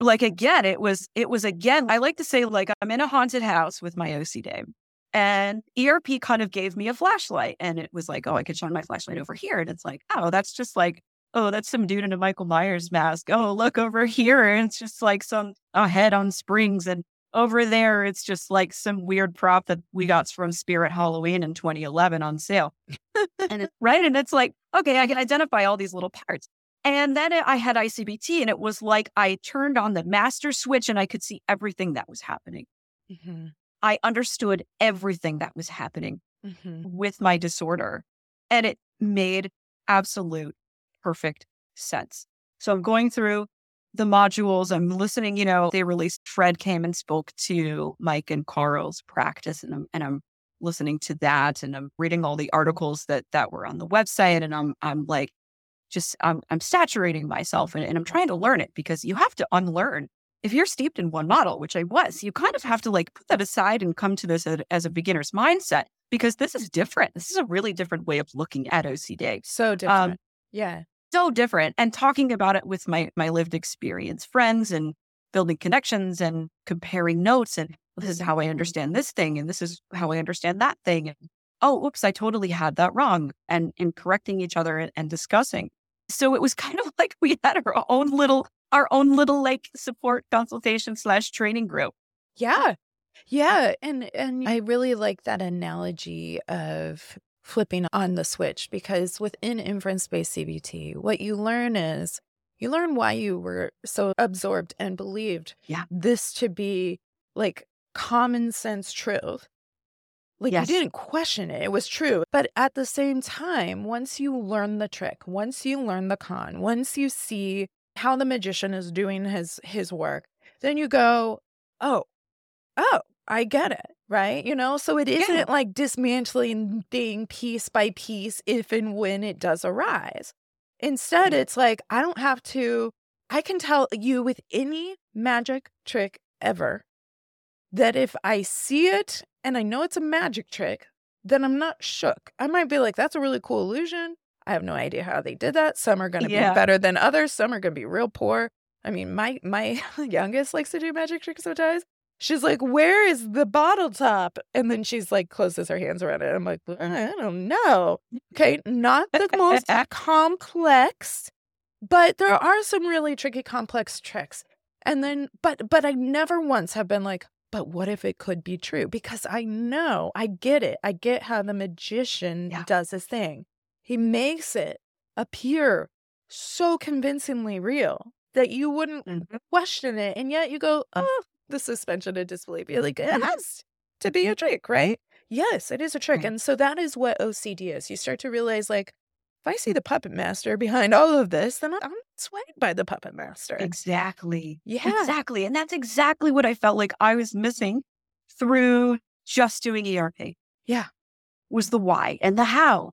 like, again, it was, it was again, I like to say, like, I'm in a haunted house with my OC OCD. And ERP kind of gave me a flashlight and it was like, oh, I could shine my flashlight over here. And it's like, oh, that's just like, oh, that's some dude in a Michael Myers mask. Oh, look over here. And it's just like some a head on springs. And over there, it's just like some weird prop that we got from Spirit Halloween in 2011 on sale. and it's [laughs] right. And it's like, okay, I can identify all these little parts. And then I had ICBT and it was like I turned on the master switch and I could see everything that was happening. Mhm. I understood everything that was happening Mhm. with my disorder. And it made absolute perfect sense. So I'm going through the modules. I'm listening, you know, they released, Fred came and spoke to Mike and Carl's practice and I'm, and I'm listening to that and I'm reading all the articles that, that were on the website. And I'm, I'm like, just, I'm, I'm saturating myself and, and I'm trying to learn it because you have to unlearn. If you're steeped in one model, which I was, you kind of have to like put that aside and come to this as, as a beginner's mindset because this is different. This is a really different way of looking at OCD. So um, different. yeah. So different. And talking about it with my my lived experience friends and building connections and comparing notes and this is how I mm-hmm. understand this thing and this is how I understand that thing. And oh, whoops, I totally had that wrong. And and correcting each other and, and discussing. So it was kind of [laughs] like we had our own little our own little like support consultation slash training group. Yeah. Yeah. And and I really like that analogy of flipping on the switch because within inference based CBT, what you learn is you learn why you were so absorbed and believed Yeah. this to be like common sense truth. Like Yes. you didn't question it, it was true. But at the same time, once you learn the trick, once you learn the con, once you see how the magician is doing his his work, then you go, oh, oh, I get it. Right. You know, so it isn't Yeah. like dismantling thing piece by piece if and when it does arise. Instead, mm-hmm. it's like, I don't have to, I can tell you with any magic trick ever that if I see it and I know it's a magic trick, then I'm not shook. I might be like, that's a really cool illusion. I have no idea how they did that. Some are going to Yeah. be better than others. Some are going to be real poor. I mean, my my [laughs] youngest likes to do magic tricks sometimes. She's like, "Where is the bottle top?" And then she's like, closes her hands around it. I'm like, I don't know. Okay, not the most [laughs] complex, but there are some really tricky, complex tricks. And then, but but I never once have been like, but what if it could be true? Because I know, I get it. I get how the magician Yeah. does his thing. He makes it appear so convincingly real that you wouldn't Mhm. question it. And yet you go, oh, the suspension of disbelief. You're like, it has to be a trick, right? Yes, it is a trick. Mm. And so that is what OCD is. You start to realize, like, if I see the puppet master behind all of this, then I'm swayed by the puppet master. Exactly. Yeah. Exactly. And that's exactly what I felt like I was missing through just doing ERP. Yeah. Was the why and the how.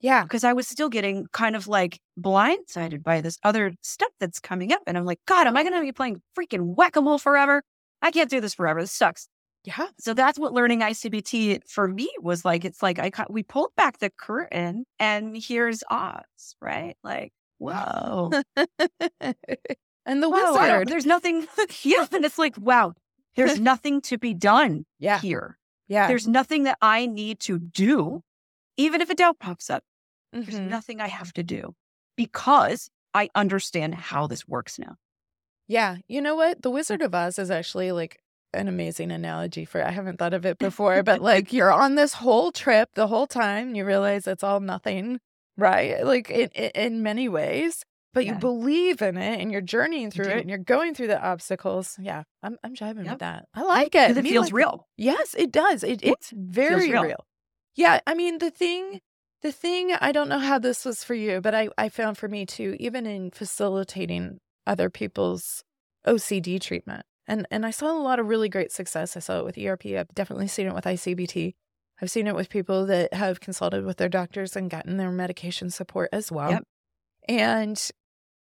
Yeah. Because I was still getting kind of like blindsided by this other stuff that's coming up. And I'm like, God, am I going to be playing freaking whack a mole forever? I can't do this forever. This sucks. Yeah. So that's what learning ICBT for me was like. It's like I we pulled back the curtain and here's Oz, right? Like, whoa. [laughs] and the Wow, I wizard. there's nothing. [laughs] yeah, and it's like, wow, there's [laughs] nothing to be done Yeah. here. Yeah. There's nothing that I need to do, even if a doubt pops up. There's Mhm. nothing I have to do because I understand how this works now. Yeah. You know what? The Wizard of Oz is actually like an amazing analogy for I haven't thought of it before, but [laughs] like you're on this whole trip the whole time, you realize it's all nothing, right? Like in, in, many ways, but you believe in it and you're journeying through it and you're going through the obstacles. Yeah. I'm I'm jiving Yep. with that. I like it. It feels like- real. Yes, it does. It, it's very real. real. Yeah, I mean the thing the thing I don't know how this was for you, but I I found for me too even in facilitating other people's OCD treatment And and I saw a lot of really great success. I saw it with ERP. I've definitely seen it with ICBT. I've seen it with people that have consulted with their doctors and gotten their medication support as well. Yep. And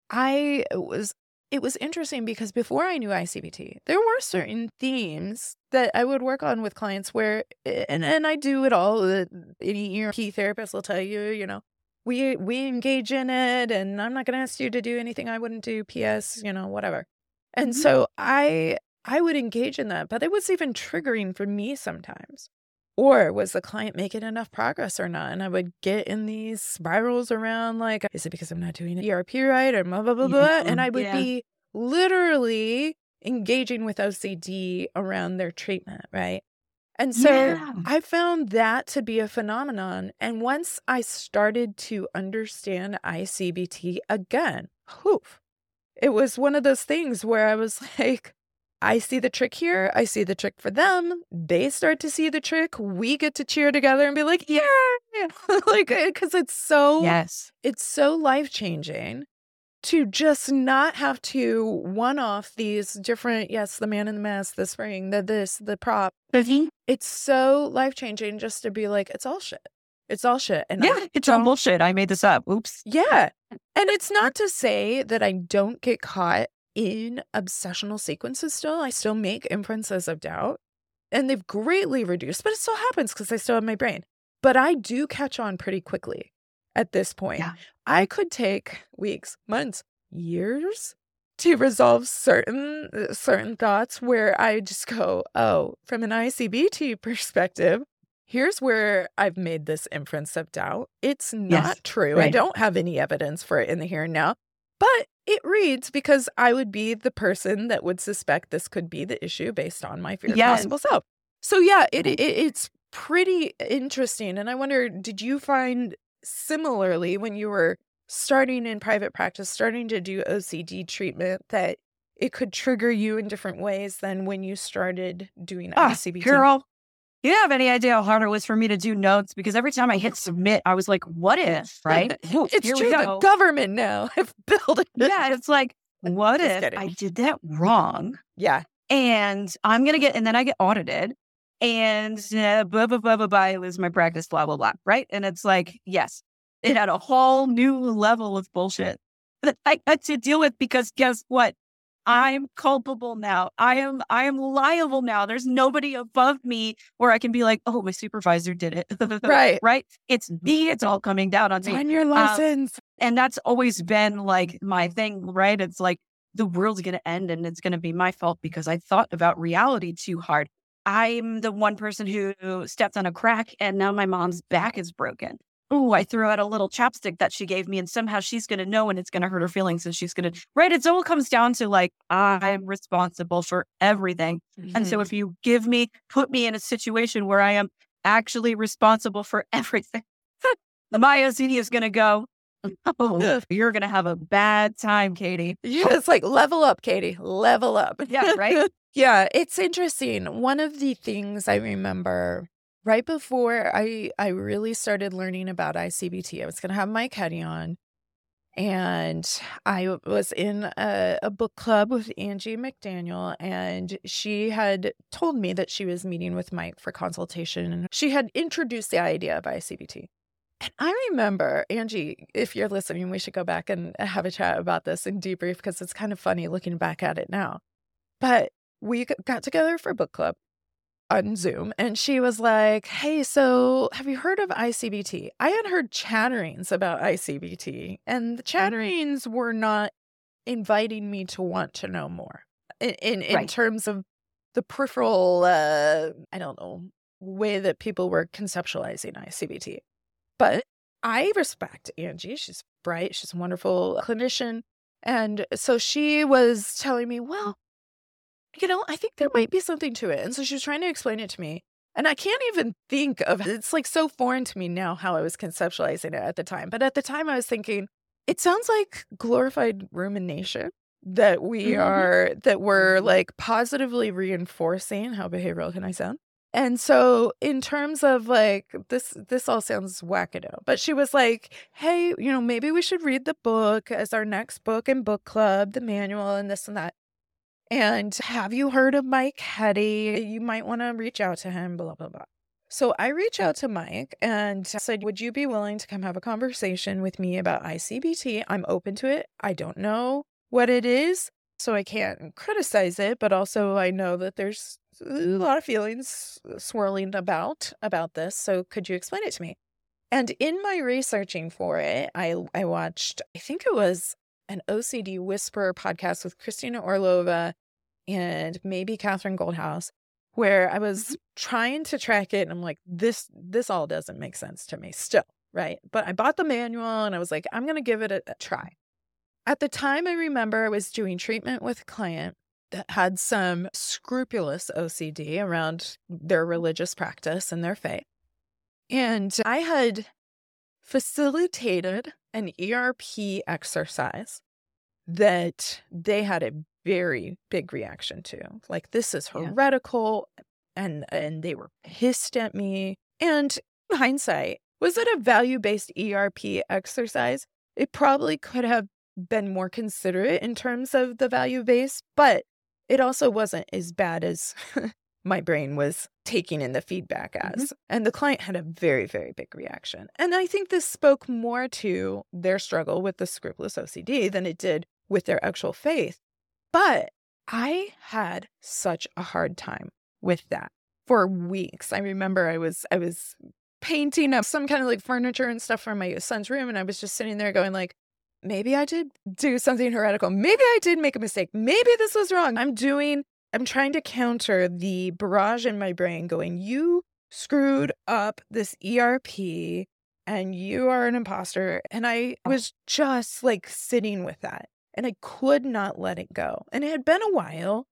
I was it was interesting because before I knew ICBT, there were certain themes that I would work on with clients where and and I do it all. Any ERP therapist will tell you, you know, we we engage in it and I'm not going to ask you to do anything I wouldn't do PS, you know, whatever. And Mhm. so I I would engage in that, but it was even triggering for me sometimes. Or was the client making enough progress or not? And I would get in these spirals around like, is it because I'm not doing ERP right or blah, blah, blah, blah? And I would Yeah. be literally engaging with OCD around their treatment, right? And so Yeah. I found that to be a phenomenon. And once I started to understand ICBT again, poof, it was one of those things where I was [laughs] like, I see the trick here. I see the trick for them. They start to see the trick. We get to cheer together and be like, yeah, [laughs] like, because it's so Yes. it's so life changing to just not have to one off these different, yes, the man in the mask, the spring, the this, the prop. Mhm. It's so life changing just to be like, it's all shit. It's all shit. And I Yeah. It's all bullshit. I made this up. Oops. yeah. And it's not to say that I don't get caught in obsessional sequences still. I still make inferences of doubt and they've greatly reduced, but it still happens because I still have my brain. But I do catch on pretty quickly at this point. Yeah. I could take weeks, months, years to resolve certain uh, certain thoughts where I just go, "Oh, from an ICBT perspective, here's where I've made this inference of doubt. It's not Yes, true. I don't have any evidence for it in the here and now, but it reads because I would be the person that would suspect this could be the issue based on my fear Yes. possible self. So yeah, it, it it's pretty interesting. And I wonder, did you find similarly when you were starting in private practice, starting to do OCD treatment, that it could trigger you in different ways than when you started doing Ah, ICBT? Carol, you don't have any idea how hard it was for me to do notes because every time I hit submit, I was like, what if, right? [laughs] It's true. The government now [laughs] have built it. yeah, it's like, what Just if kidding. I did that wrong Yeah. and I'm going to get, and then I get audited and uh, blah, blah, blah, blah, blah, I lose my practice, blah, blah, blah, right? And it's like, yes, it had a whole new level of bullshit [laughs] that I had to deal with because guess what? I'm culpable now. I am I am liable now. There's nobody above me where I can be like, oh, my supervisor did it. Right. [laughs] right? It's me. It's all coming down on me. On your license. And that's always been like my thing, right? It's like the world's going to end and it's going to be my fault because I thought about reality too hard. I'm the one person who stepped on a crack and now my mom's back is broken. Oh, I threw out a little chapstick that she gave me and somehow she's going to know and it's going to hurt her feelings and she's going to, right? It all comes down to like, I'm responsible for everything. And so mm-hmm. if you give me, put me in a situation where I am actually responsible for [laughs] everything, my OCD is going to go, oh, you're going to have a bad time, Katie. Yeah, it's like level up, Katie. Level up. Yeah, right? [laughs] yeah, it's interesting. One of the things I remember right before I I really started learning about ICBT, I was going to have Mike Heady on, and I was in a, a book club with Angie McDaniel, and she had told me that she was meeting with Mike for consultation, and she had introduced the idea of ICBT. And I remember, Angie, if you're listening, we should go back and have a chat about this and debrief because it's kind of funny looking back at it now. But we got together for book club on Zoom, and she was like, Hey, so have you heard of ICBT? I had heard chatterings about ICBT, and the chatterings were not inviting me to want to know more in, in, in Right. terms of the peripheral, uh, I don't know, way that people were conceptualizing ICBT. But I respect Angie. She's bright. She's a wonderful clinician. And so she was telling me, well, you know, I think there might be something to it. And so she was trying to explain it to me. And I can't even think of it's like so foreign to me now how I was conceptualizing it at the time. But at the time, I was thinking, it sounds like glorified rumination that we Mhm. are, that we're Mhm. like positively reinforcing. How behavioral can I sound? And so in terms of like this this all sounds wackado. But she was like, "Hey, you know, maybe we should read the book as our next book in book club, the manual and this and that." And have you heard of Mike Heady? You might want to reach out to him, blah, blah, blah. So I reach out to Mike and said, Would you be willing to come have a conversation with me about ICBT? I'm open to it. I don't know what it is, so I can't criticize it, but also I know that there's a lot of feelings swirling about about this. So could you explain it to me? And in my researching for it, I I watched, I think it was an OCD Whisperer podcast with Kristina Orlova and maybe Catherine Goldhouse, where I was mm-hmm. trying to track it and I'm like, this this all doesn't make sense to me still, right? But I bought the manual and I was like, I'm gonna give it a, a try. At the time I remember I was doing treatment with a client that had some scrupulous OCD around their religious practice and their faith. And I had facilitated an ERP exercise that they had a very big reaction to. Like this is heretical yeah. and and they were pissed at me. And in hindsight, was it a value-based ERP exercise? It probably could have been more considerate in terms of the value base, but it also wasn't as bad as [laughs] my brain was taking in the feedback as. Mm-hmm. And the client had a very, very big reaction. And I think this spoke more to their struggle with the scrupulous OCD than it did with their actual faith. But I had such a hard time with that for weeks. I remember I was I was painting up some kind of like furniture and stuff for my son's room and I was just sitting there going like maybe I did do something heretical. Maybe I did make a mistake. Maybe this was wrong. I'm doing I'm trying to counter the barrage in my brain going, you screwed up this ERP and you are an imposter. And I oh. was just like sitting with that and I could not let it go. And it had been a while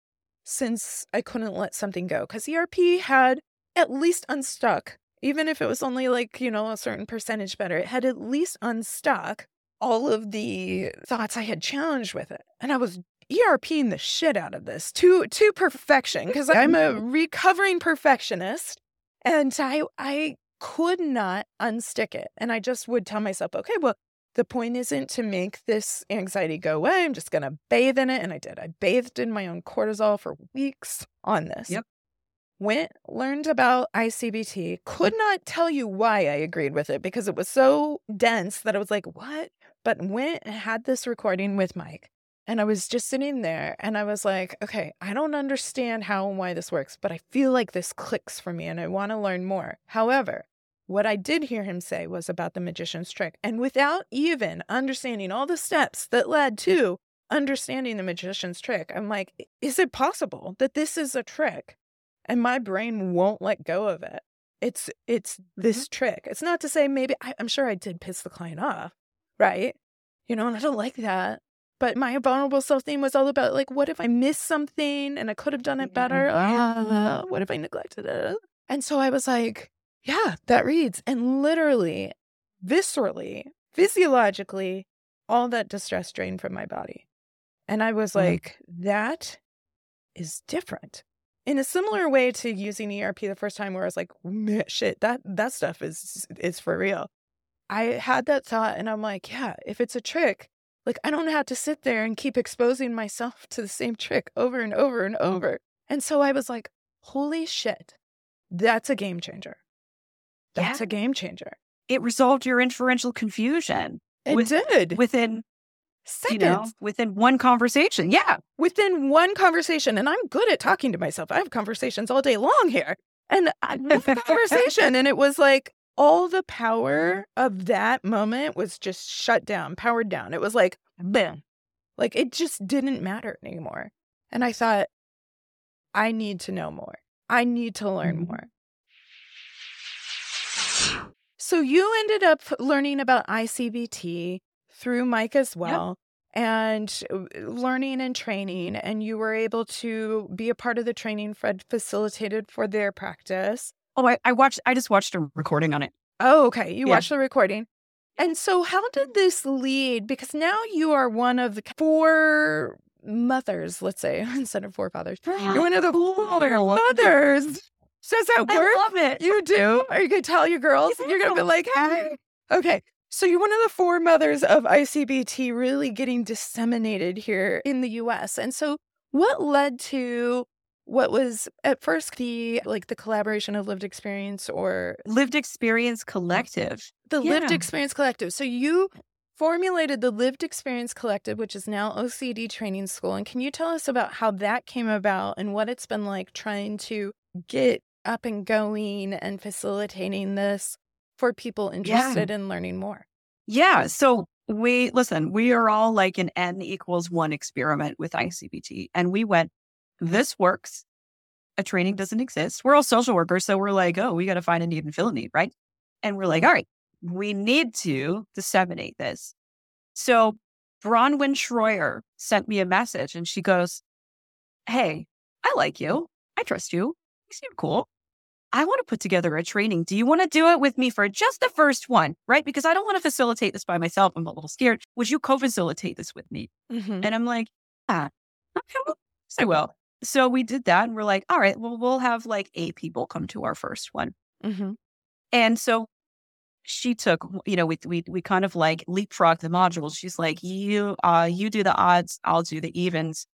since I couldn't let something go because ERP had at least unstuck, even if it was only like, you know, a certain percentage better, it had at least unstuck all of the thoughts I had challenged with it. And I was ERPing the shit out of this to to perfection because I'm a recovering perfectionist and I I could not unstick it. And I just would tell myself, okay, well, the point isn't to make this anxiety go away. I'm just going to bathe in it. And I did. I bathed in my own cortisol for weeks on this. Yep. Went, learned about ICBT, could not tell you why I agreed with it because it was so dense that I was like, what? But went and had this recording with Mike. And I was just sitting there and I was like, okay, I don't understand how and why this works, but I feel like this clicks for me and I want to learn more. However, what I did hear him say was about the magician's trick. And without even understanding all the steps that led to understanding the magician's trick, I'm like, is it possible that this is a trick and my brain won't let go of it? It's it's this mm-hmm. trick. It's not to say maybe I, I'm sure I did piss the client off, right? You know, and I don't like that. But my vulnerable self theme was all about like, what if I missed something and I could have done it better? Uh, what if I neglected it? And so I was like, yeah, that reads. And literally, viscerally, physiologically, all that distress drained from my body. And I was mm-hmm. like, that is different. In a similar way to using ERP the first time where I was like, shit, that that stuff is is for real. I had that thought and I'm like, yeah, if it's a trick, like I don't have to sit there and keep exposing myself to the same trick over and over and oh. over. And so I was like, holy shit, that's a game changer. That's yeah. a game changer. It resolved your inferential confusion. It with, did. Within seconds. You know, within one conversation. Yeah. Within one conversation. And I'm good at talking to myself. I have conversations all day long here. And I [laughs] conversation. And it was like all the power of that moment was just shut down, powered down. It was like, bam. Like it just didn't matter anymore. And I thought, I need to know more. I need to learn mm-hmm. more. So you ended up learning about ICBT through Mike as well. Yep. And learning and training, and you were able to be a part of the training Fred facilitated for their practice. Oh, I, I watched, I just watched a recording on it. Oh, okay. You yeah. watched the recording. And so, how did this lead? Because now you are one of the four mothers, let's say, [laughs] instead of four fathers. You're one of the four mothers does that work? I love it. You do? Are you going to tell your girls? Yeah. You're going to be like, hey. Okay. So you're one of the four mothers of ICBT really getting disseminated here in the US. And so What led to what was at first the like the collaboration of lived experience or Lived Experience uh, Collective. the lived experience collective? So you formulated the lived experience collective, which is now OCD training school. And can you tell us about how that came about and what it's been like trying to get up and going and facilitating this for people interested in learning more? Yeah. So we listen, we are all like an N equals one experiment with ICBT. And we went, this works. A training doesn't exist. We're all social workers. So we're like, oh, we got to find a need and fill a need, right? And we're like, all right, we need to disseminate this. So Bronwyn Schroyer sent me a message and she goes, Hey, I like you. I trust you. You seem cool. I want to put together a training. Do you want to do it with me for just the first one? Right? Because I don't want to facilitate this by myself. I'm a little scared. Would you co facilitate this with me? Mm-hmm. And I'm like, Yeah, okay, well, I will. So we did that and we're like, All right, well, we'll have like eight people come to our first one. Mm-hmm. And so she took, you know, we we we kind of like leapfrog the modules. She's like, you uh you do the odds, I'll do the evens,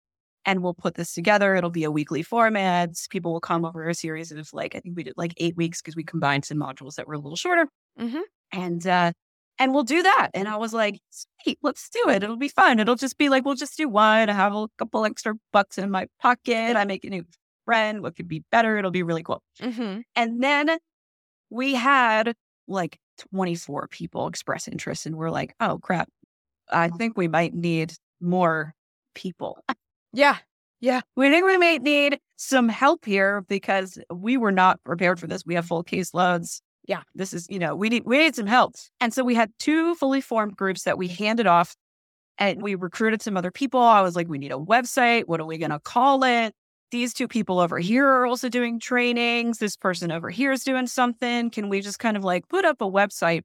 and we'll put this together. It'll be a weekly format. People will come over a series of like I think we did like eight weeks because we combined some modules that were a little shorter. Mm-hmm. And uh and we'll do that. And I was like, sweet, let's do it. It'll be fun. It'll just be like, we'll just do one. I have a couple extra bucks in my pocket. I make a new friend. What could be better? It'll be really cool. Mm-hmm. And then we had like 24 people express interest, and we're like, oh crap, I think we might need more people. Yeah. Yeah. We think we might need some help here because we were not prepared for this. We have full caseloads. Yeah. This is, you know, we need we need some help. And so we had two fully formed groups that we handed off and we recruited some other people. I was like, we need a website. What are we gonna call it? These two people over here are also doing trainings. This person over here is doing something. Can we just kind of like put up a website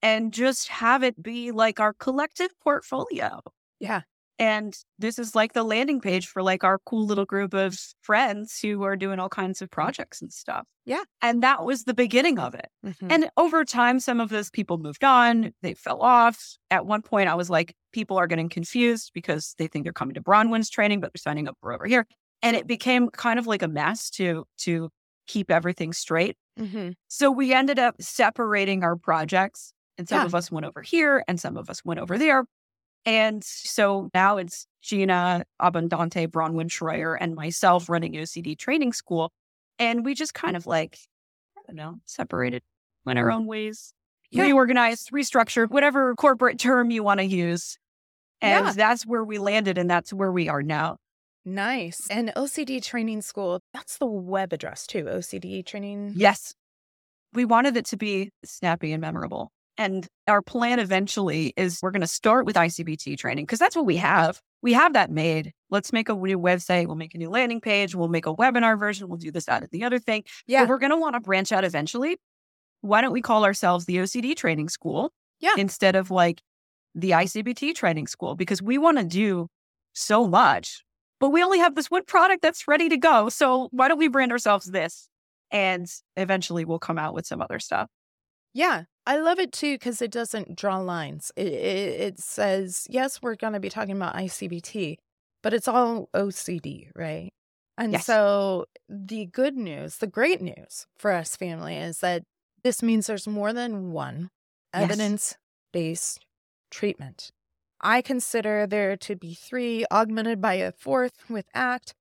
and just have it be like our collective portfolio? Yeah. And this is like the landing page for like our cool little group of friends who are doing all kinds of projects and stuff. Yeah. And that was the beginning of it. Mhm. And over time, some of those people moved on, they fell off. At one point, I was like, people are getting confused because they think they're coming to Bronwyn's training, but they're signing up for over here. And it became kind of like a mess to to keep everything straight. Mhm. So we ended up separating our projects, and some Yeah. of us went over here, and some of us went over there. And so now it's Gina Abundante, Bronwyn Schreier, and myself running OCD training school. And we just kind of like, I don't know, separated, went our own ways, Yeah. reorganized, restructured, whatever corporate term you want to use. And Yeah. that's where we landed, and that's where we are now. Nice. And OCD training school, that's the web address too. OCD training. Yes. We wanted it to be snappy and memorable. And our plan eventually is we're going to start with ICBT training because that's what we have. We have that made. Let's make a new website. We'll make a new landing page. We'll make a webinar version. We'll do this, that, and the other thing. Yeah. But we're going to want to branch out eventually. Why don't we call ourselves the OCD training school? Yeah. Instead of like the ICBT training school because we want to do so much, but we only have this one product that's ready to go. So why don't we brand ourselves this? And eventually we'll come out with some other stuff. Yeah, I love it too because it doesn't draw lines. It, it, it says, yes, we're going to be talking about ICBT, but it's all OCD, right? And Yes. so the good news, the great news for us family is that this means there's more than one Yes. evidence based treatment. I consider there to be three, augmented by a fourth with ACT,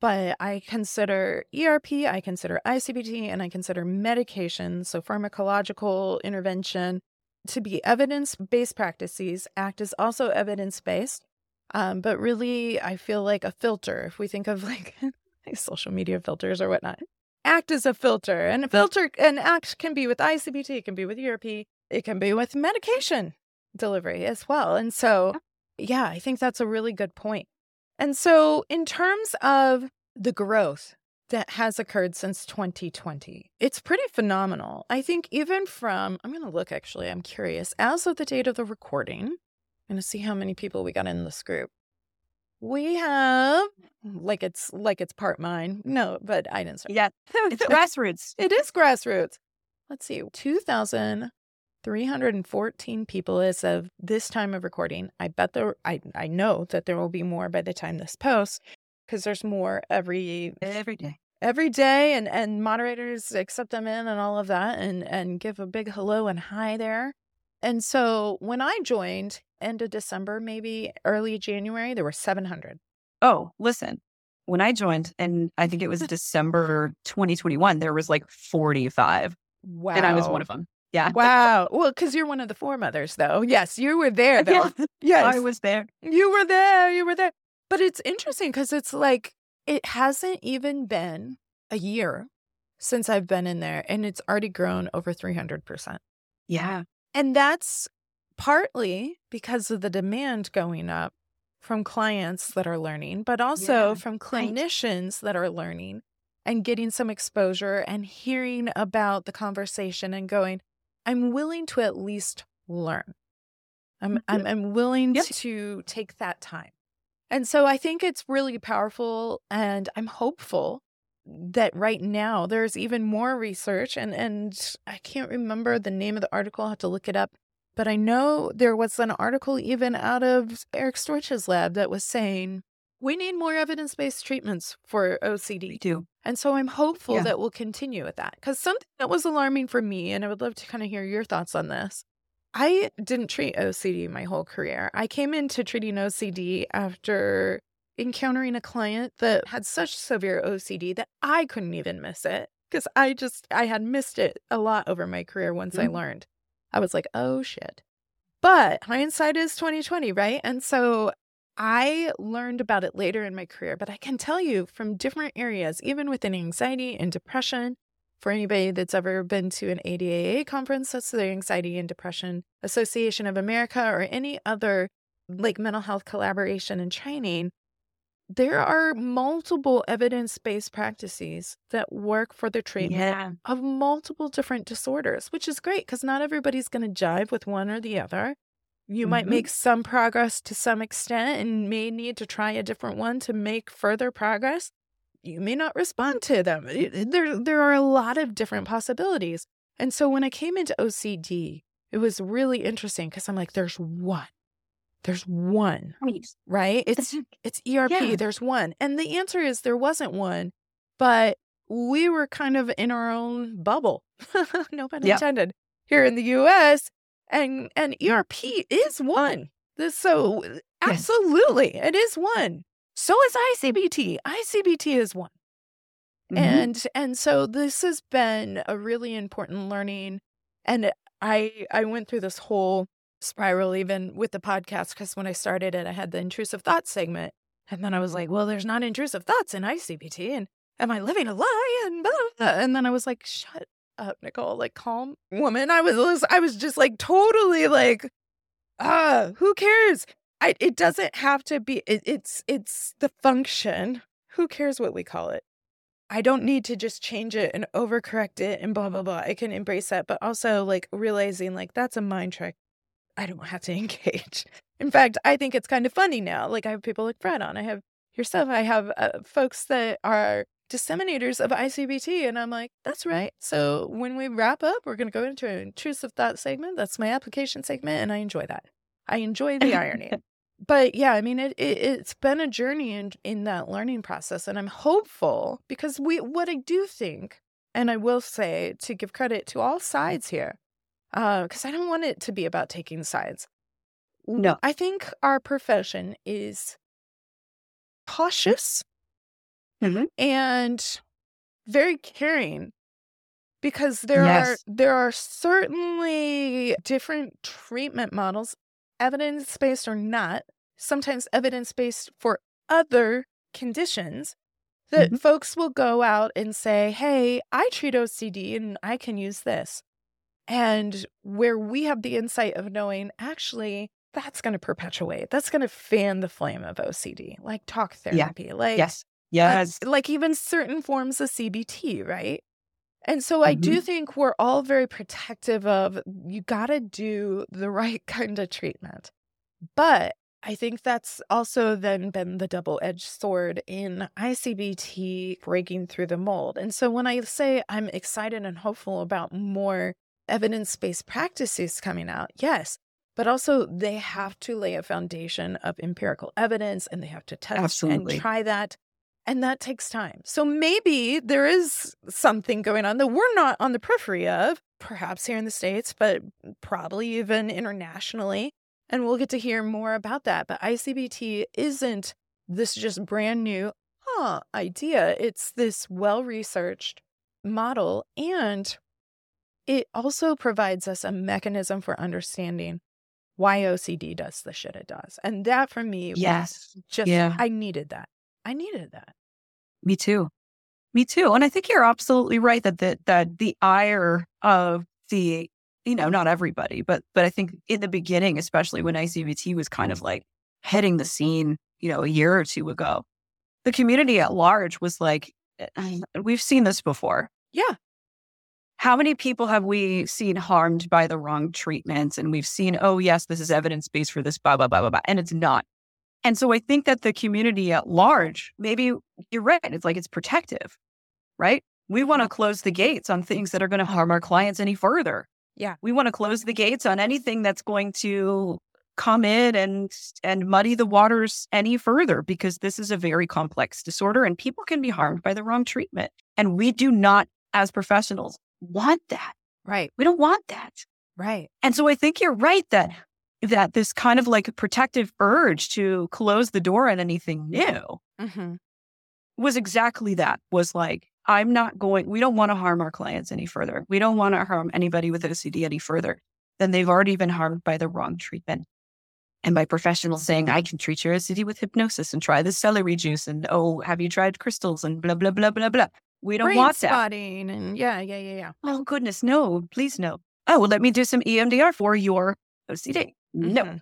but I consider ERP, I consider ICBT, and I consider medication, so pharmacological intervention, to be evidence based practices. ACT is also evidence based, um, but really, I feel like a filter. If we think of [laughs] like social media filters or whatnot, ACT is a filter, and a filter and ACT can be with ICBT, it can be with ERP, it can be with medication delivery as well. And so, yeah, I think that's a really good point. And so, in terms of the growth that has occurred since 2020, it's pretty phenomenal. I think even from, I'm going to look actually, I'm curious, as of the date of the recording, I'm going to see how many people we got in this group. We have like it's like it's part mine. No, but I didn't start. Yeah. [laughs] It's grassroots. It is grassroots. Let's see, 2,314 people as of this time of recording. I bet there, I, I know that there will be more by the time this posts. because there's more every Every day. every day and and moderators accept them in and all of that and and give a big hello and hi there and so when i joined end of december maybe early january there were 700 Oh, listen. When I joined, and I think it was [laughs] December 2021, there was like 45, wow and I was one of them. Yeah. wow. Well because you're one of the foremothers though. Yes you were there [laughs] though. Yeah, yes. I was there. you were there you were there. But it's interesting because it's like it hasn't even been a year since i've been in there and it's already grown over 300% Yeah. And that's partly because of the demand going up from clients that are learning, but also Yeah, from clinicians that are learning and getting some exposure and hearing about the conversation and going, I'm willing to at least learn. I'm mm, I'm, I'm willing Yep. to take that time. And so I think it's really powerful and I'm hopeful that right now there's even more research and and I can't remember the name of the article, I'll have to look it up. But I know there was an article even out of Eric Storch's lab that was saying we need more evidence-based treatments for OCD. We do. And so I'm hopeful Yeah. that we'll continue with that. Because something that was alarming for me, and I would love to kind of hear your thoughts on this. I didn't treat OCD my whole career. I came into treating OCD after encountering a client that had such severe OCD that I couldn't even miss it because I just I had missed it a lot over my career once I Mhm. learned. I was like, "Oh shit." But hindsight is 2020, right? And so I learned about it later in my career, but I can tell you from different areas, even within anxiety and depression, for anybody that's ever been to an ADAA conference, that's the Anxiety and Depression Association of America, or any other like mental health collaboration and training, there are multiple evidence based practices that work for the treatment Yeah. of multiple different disorders, which is great because not everybody's going to jive with one or the other. You might Mhm. make some progress to some extent and may need to try a different one to make further progress. You may not respond to them. There, there are a lot of different possibilities. And so when I came into OCD, it was really interesting because I'm like, there's one. There's one, Right. It's it's ERP. Yeah. There's one. And the answer is there wasn't one, but we were kind of in our own bubble. [laughs] no pun Yep. intended. Here in the US. And and ERP is one. This so absolutely it is one. So is ICBT. ICBT is one. Mhm. And and so this has been a really important learning. And I I went through this whole spiral even with the podcast because when I started it, I had the intrusive thoughts segment. And then I was like, well, there's not intrusive thoughts in ICBT. And am I living a lie? And blah, blah, blah. and then I was like, shut up, Nicole, like calm woman. I was I was just like totally like, ah, who cares? I, it doesn't have to be it, it's it's the function. Who cares what we call it? I don't need to just change it and overcorrect it and blah blah blah. I can embrace that, but also like realizing like that's a mind trick. I don't have to [laughs] engage. In fact, I think it's kind of funny now. Like I have people like Fred on. I have yourself. I have uh, folks that are disseminators of ICBT, and I'm like, that's right. So when we wrap up, we're going to go into an intrusive thought segment. That's my application segment, and I enjoy that. I enjoy the irony. [laughs] But yeah, I mean, it, it it's been a journey in in that learning process, and I'm hopeful because we what I do think, and I will say to give credit to all sides here, uh, because I don't want it to be about taking sides. No. I think our profession is cautious Mhm. and very caring because there are there are certainly different treatment models evidence-based or not sometimes evidence-based for other conditions that Mhm. folks will go out and say hey i treat ocd and i can use this and where we have the insight of knowing actually that's going to perpetuate that's going to fan the flame of ocd like talk Yeah. therapy like Yes. Uh, Yes. like even certain forms of CBT, right? And so I do think we're all very protective of you got to do the right [laughs] kind of treatment. But I think that's also then been the double edged sword in ICBT breaking through the mold. And so when I say I'm excited and hopeful about more evidence based practices coming out, yes, but also they have to lay a foundation of empirical evidence and they have to test Absolutely. and try that And that takes time. So maybe there is something going on that we're not on the periphery of, perhaps here in the States, but probably even internationally. And we'll get to hear more about that. But ICBT isn't this just brand new huh, idea. It's this well researched model. And it also provides us a mechanism for understanding why OCD does the shit it does. And that for me, yes, just, yeah. I needed that. I needed that. Me too. Me too. And I think you're absolutely right that the, that the ire of the, you know, not everybody, but, but I think in the beginning, especially when ICBT was kind of like hitting the scene, you know, a year or two ago, the community at large was like, eh, we've seen this before. Yeah. How many people have we seen harmed by the wrong treatments? And we've seen, oh, yes, this is evidence based for this, blah, blah, blah, blah, blah. And it's not. And so I think that the community at large, maybe you're right. It's like it's protective, right? We want to mm-hmm. close the gates on things that are going to harm our clients any further. Yeah. We want to close the gates on anything that's going to come in and and muddy the waters any further because this is a very complex disorder and people can be harmed by the wrong treatment. And we do not as professionals want that. Right. We don't want that. Right. And so I think you're right that that this kind of like protective urge to close the door on anything new mm-hmm. was exactly that was like i'm not going we don't want to harm our clients any further. We don't want to harm anybody with ocd any further than they've already been harmed by the wrong treatment. And by professionals saying i can treat your ocd with hypnosis and try the celery juice and oh have you tried crystals and blah blah blah blah blah. We don't Brain want spotting that and yeah yeah yeah yeah. Oh goodness no please no. Oh well let me do some emdr for your ocd no. Mm-hmm.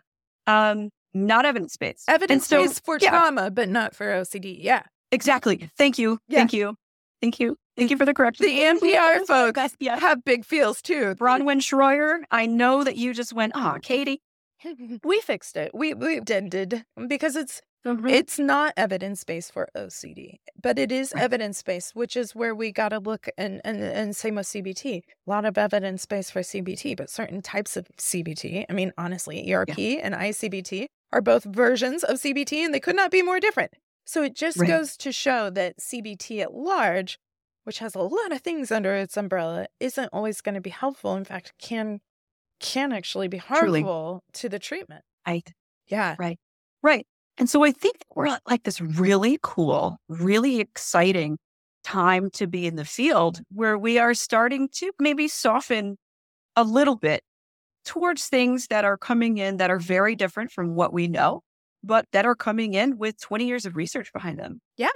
Um, not evidence based. Evidence based for yeah. trauma, but not for OCD. Yeah. Exactly. Thank you. Yeah. Thank you. Thank you. Thank you for the correction. The NPR folks yeah. have big feels too. Bronwyn Schroyer, I know that you just went, oh, Katie. [laughs] we fixed it. We we did because it's Mm-hmm. It's not evidence based for OCD, but it is right. evidence based, which is where we got to look and, and, and same with CBT. A lot of evidence based for CBT, but certain types of CBT, I mean, honestly, ERP yeah. and ICBT are both versions of CBT and they could not be more different. So it just right. goes to show that CBT at large, which has a lot of things under its umbrella, isn't always going to be helpful. In fact, can can actually be harmful Truly. to the treatment. Right. Yeah. Right. Right. And so I think we're at like this really cool, really exciting time to be in the field where we are starting to maybe soften a little bit towards things that are coming in that are very different from what we know, but that are coming in with 20 years of research behind them. Yeah.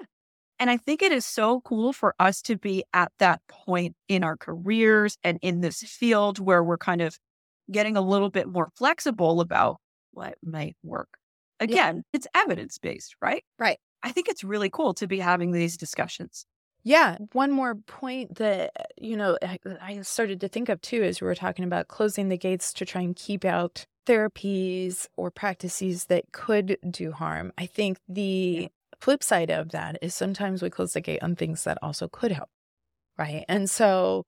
And I think it is so cool for us to be at that point in our careers and in this field where we're kind of getting a little bit more flexible about what might work Again, yeah. it's evidence based, right? Right. I think it's really cool to be having these discussions. Yeah. One more point that, uh, you know, uh, I started to think of too as we were talking about closing the gates to try and keep out therapies or practices that could do harm. I think the yeah. flip side of that is sometimes we close the gate on things that also could help. Right. And so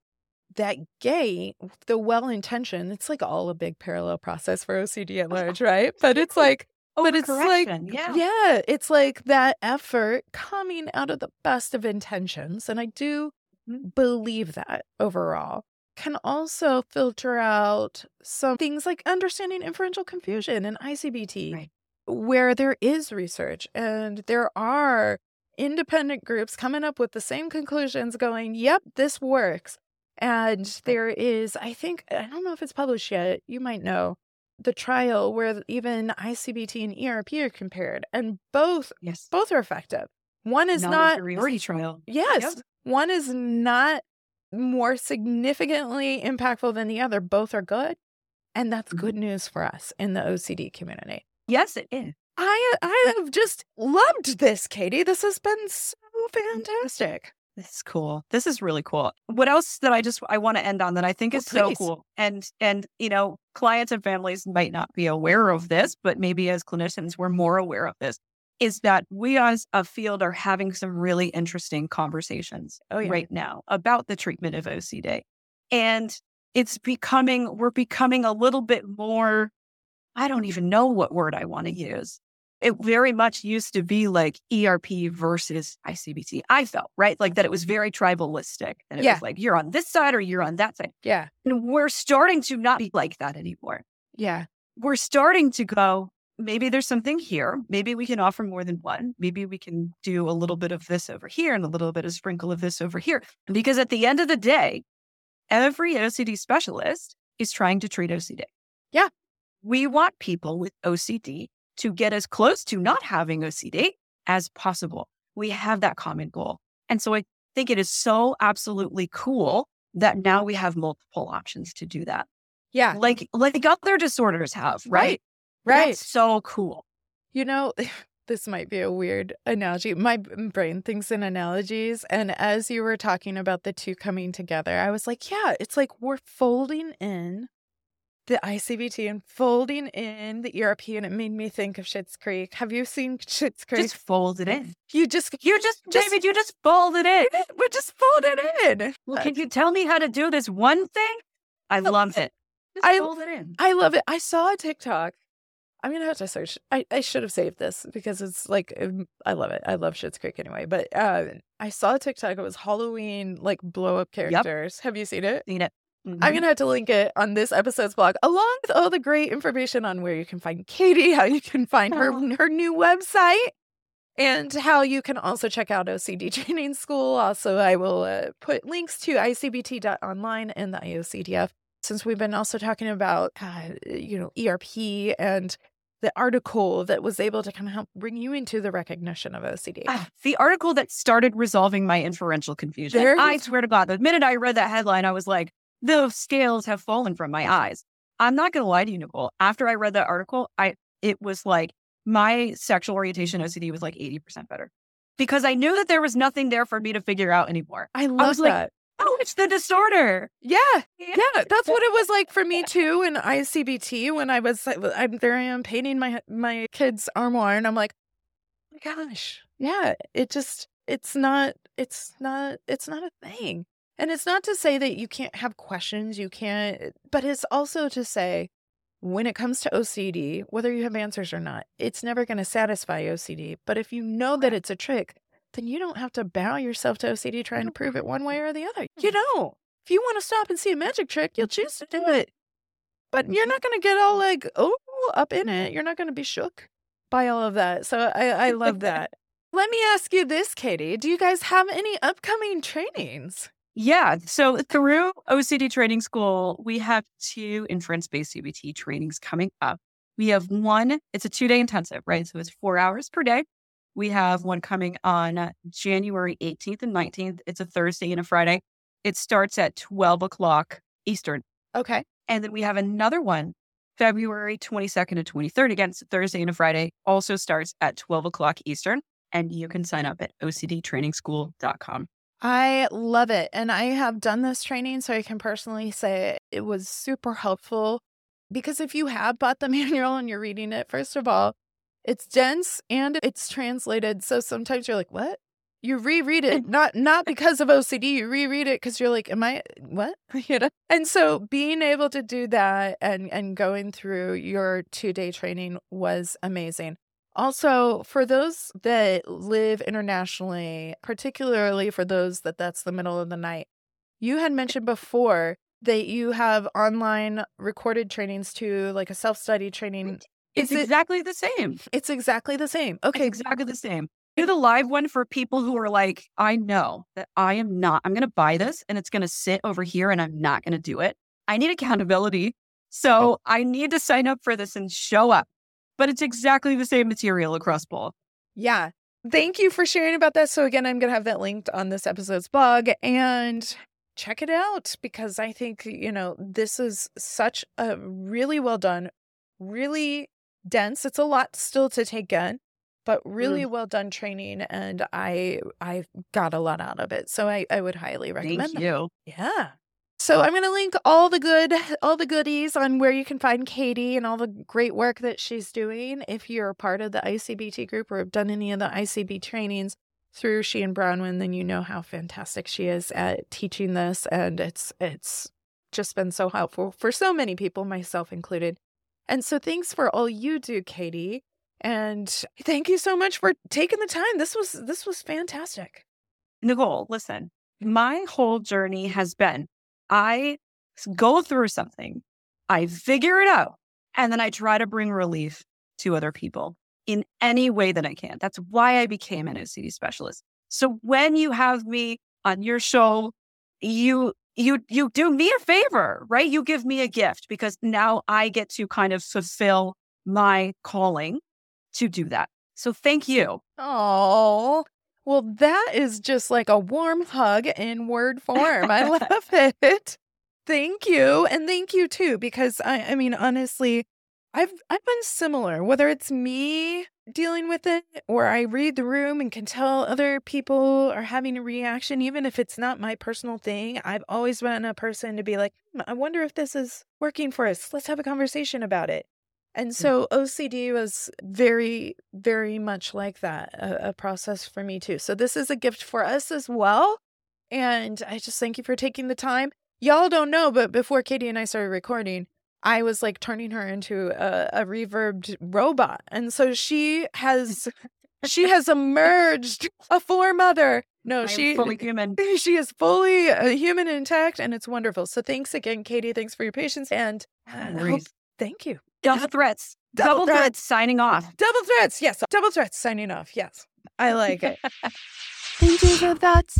that gate, the well intentioned, it's like all a big parallel process for OCD at [laughs] large, right? But it's like, Oh, but it's like yeah. yeah, it's like that effort coming out of the best of intentions, and I do mm-hmm. believe that overall can also filter out some things like understanding inferential confusion and ICBT, right. where there is research and there are independent groups coming up with the same conclusions, going, "Yep, this works." And there is, I think, I don't know if it's published yet. You might know the trial where even ICBT and ERP are compared, and both yes both are effective. One is not superiority trial. Yes, yep. one is not more significantly impactful than the other. Both are good, and that's mm-hmm. good news for us in the OCD community. Yes, it is. I I have just loved this, Katie. This has been so fantastic. This is cool. This is really cool. What else that I just I want to end on that I think oh, is so cool. And and you know, clients and families might not be aware of this, but maybe as clinicians we're more aware of this. Is that we as a field are having some really interesting conversations oh, yeah. right now about the treatment of OCD. And it's becoming we're becoming a little bit more I don't even know what word I want to use it very much used to be like ERP versus ICBT. I felt, right? Like that it was very tribalistic. And it Yeah. was like, you're on this side or you're on that side. Yeah. And we're starting to not be like that anymore. Yeah. We're starting to go, maybe there's something here. Maybe we can offer more than one. Maybe we can do a little bit of this over here and a little bit of sprinkle of this over here. Because at the end of the day, every OCD specialist is trying to treat OCD. Yeah. We want people with OCD to get as close to not having OCD as possible. We have that common goal. And so I think it is so absolutely cool that now we have multiple options to do that. Yeah. Like like other disorders have, right? Right. That's so cool. You know, [laughs] this might be a weird analogy. My brain thinks in analogies. And as you were talking about the two coming together, I was like, yeah, it's like we're folding in the ICBT and folding in the ERP. And it made me think of Schitt's Creek. Have you seen [laughs] Schitt's Creek? Just fold it in. you just, You just, Just- David, you just fold it in. [laughs] we're just folding in. Well, can you tell me how to do this one thing? I love it. Just I- fold it in. I love it. I saw a TikTok. I'm gonna have to search. I, I should have saved this because it's like um, I love it. I love Schitt's Creek anyway. But uh, I saw a TikTok. It was Halloween like blow up characters. Have you seen it? Seen it. I'm Mhm. gonna have to link it on this episode's blog, along with all the great information on where you can find Katie, how you can find her [laughs] her new website, and how you can also check out OCD [laughs] Training School. Also, I will uh, put links to icbt.online and the IOCDF. Since we've been also talking about, uh, you know, ERP and the article that was able to kind of help bring you into the recognition of OCD. Ah, the article that started resolving my inferential confusion. There you I swear to God, the minute I read that headline, I was like, the scales have fallen from my eyes. I'm not going to lie to you, Nicole. After I read that article, I it was like my sexual orientation OCD was like 80% better because I knew that there was nothing there for me to figure out anymore. I love was like, that. Oh, it's the disorder. yeah. Yeah, that's what it was like for me too in ICBT when I was I'm there I am painting my my kid's armoire and I'm like, oh my gosh, yeah, it just it's not it's not it's not a thing. And it's not to say that you can't have questions, you can't but it's also to say when it comes to OCD, whether you have answers or not, it's never going to satisfy OCD. But if you know that it's a trick, then you don't have to bow yourself to OCD trying to prove it one way or the other. You mm-hmm. don't. If you want to stop and see a magic trick, you'll mm-hmm. choose to do it. But you're mm-hmm. not going to get all like, oh, up in it. You're not going to be shook by all of that. So I, I love [laughs] that. Let me ask you this, Katie. Do you guys have any upcoming trainings? Yeah. So through OCD Training School, we have two inference based CBT trainings coming up. We have one, it's a two day intensive, right? So it's four hours per day. We have one coming on January 18th and 19th. It's a Thursday and a Friday. It starts at 12 o'clock Eastern. Okay. And then we have another one, February 22nd and 23rd. Again, it's a Thursday and a Friday. Also starts at 12 o'clock Eastern. And you can sign up at ocdtrainingschool.com. I love it. And I have done this training, so I can personally say it was super helpful because if you have bought the [laughs] manual and you're reading it, first of all, it's dense and it's translated. So sometimes you're like, what? You reread it, [laughs] not not because of OCD. You reread it because you're like, am I what? [laughs] You know? And so being able to do that and and going through your two day training was amazing. Also, for those that live internationally, particularly for those that that's the middle of the night, you had mentioned before that you have online recorded trainings too, like a self study training. It's Is it- exactly the same. It's exactly the same. It's Okay, exactly the same. Do the live one for people who are like, I know that I am not, I'm going to buy this and it's going to sit over here and I'm not going to do it. I need accountability. So I need to sign up for this and show up. But it's exactly the same material across both. Yeah. Thank you for sharing about that. So, again, I'm going to have that linked on this episode's blog and check it out because I think, you know, this is such a really well done, really dense. It's a lot still to take in, but really mm-hmm. well done training. And I, I got a lot out of it. So, I, I would highly recommend Thank that. you. Yeah. So I'm going to link all the good, all the goodies on where you can find Katie and all the great work that she's doing. If you're a part of the ICBT group or have done any of the ICB trainings through she and Bronwyn, then you know how fantastic she is at teaching this, and it's it's just been so helpful for so many people, myself included. And so thanks for all you do, Katie. And thank you so much for taking the time. This was this was fantastic. Nicole, listen, my whole journey has been I go through something, I figure it out, and then I try to bring relief to other people in any way that I can. That's why I became an OCD specialist. So when you have me on your show, you you you do me a favor, right? You give me a gift because now I get to kind of fulfill my calling to do that. So thank you. Oh, well, that is just like a warm hug in word form. I love [laughs] it. Thank you. And thank you too, because I, I mean, honestly, I've I've been similar, whether it's me dealing with it or I read the room and can tell other people are having a reaction, even if it's not my personal thing. I've always been a person to be like, "Hmm, I wonder if this is working for us. Let's have a conversation about it. And so OCD was very, very much like that, a, a process for me too. So this is a gift for us as well. And I just thank you for taking the time. Y'all don't know, but before Katie and I started recording, I was like turning her into a, a reverbed robot. And so she [laughs] has she has emerged a foremother. No, she fully human. [laughs] she is fully uh, human intact and it's wonderful. So thanks again, Katie. Thanks for your patience and uh, I hope- thank you. Double threats. Double Double, threats. threats signing off. Double threats. Yes. Double threats signing off. Yes. I like it. [laughs] Thank you for that.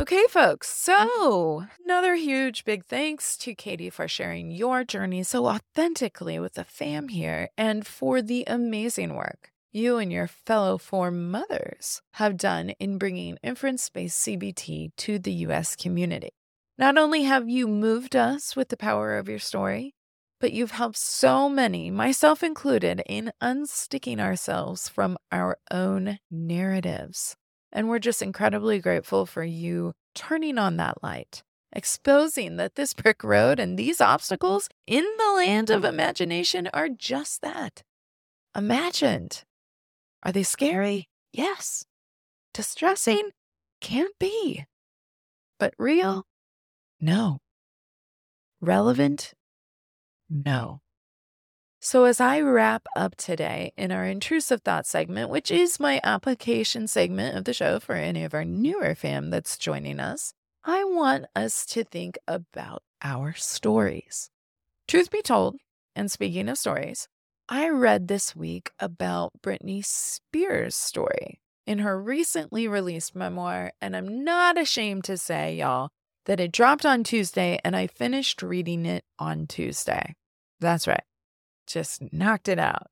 Okay, folks. So, mm. another huge big thanks to Katie for sharing your journey so authentically with the fam here and for the amazing work you and your fellow foremothers have done in bringing inference based CBT to the US community. Not only have you moved us with the power of your story, but you've helped so many, myself included, in unsticking ourselves from our own narratives. And we're just incredibly grateful for you turning on that light, exposing that this brick road and these obstacles in the land of imagination are just that imagined. Are they scary? Yes. Distressing? Can't be. But real? No. Relevant? No. So, as I wrap up today in our intrusive thought segment, which is my application segment of the show for any of our newer fam that's joining us, I want us to think about our stories. Truth be told, and speaking of stories, I read this week about Britney Spears' story in her recently released memoir, and I'm not ashamed to say, y'all, that it dropped on Tuesday and I finished reading it on Tuesday. That's right. Just knocked it out.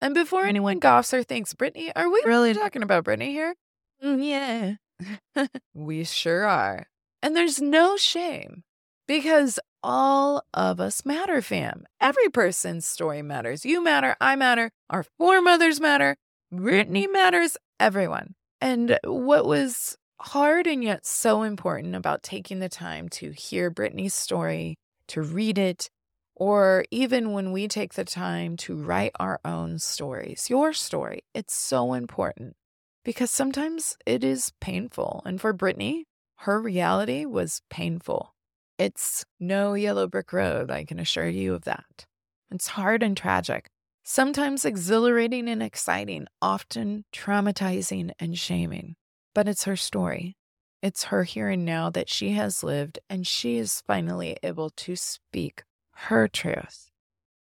And before anyone goffs or thinks, Britney, are we really talking about Britney here? Mm, yeah. [laughs] we sure are. And there's no shame because all of us matter, fam. Every person's story matters. You matter. I matter. Our foremothers matter. Britney matters. Everyone. And what was hard and yet so important about taking the time to hear Britney's story, to read it, or even when we take the time to write our own stories, your story, it's so important because sometimes it is painful. And for Britney, her reality was painful. It's no yellow brick road, I can assure you of that. It's hard and tragic, sometimes exhilarating and exciting, often traumatizing and shaming. But it's her story. It's her here and now that she has lived, and she is finally able to speak her truth.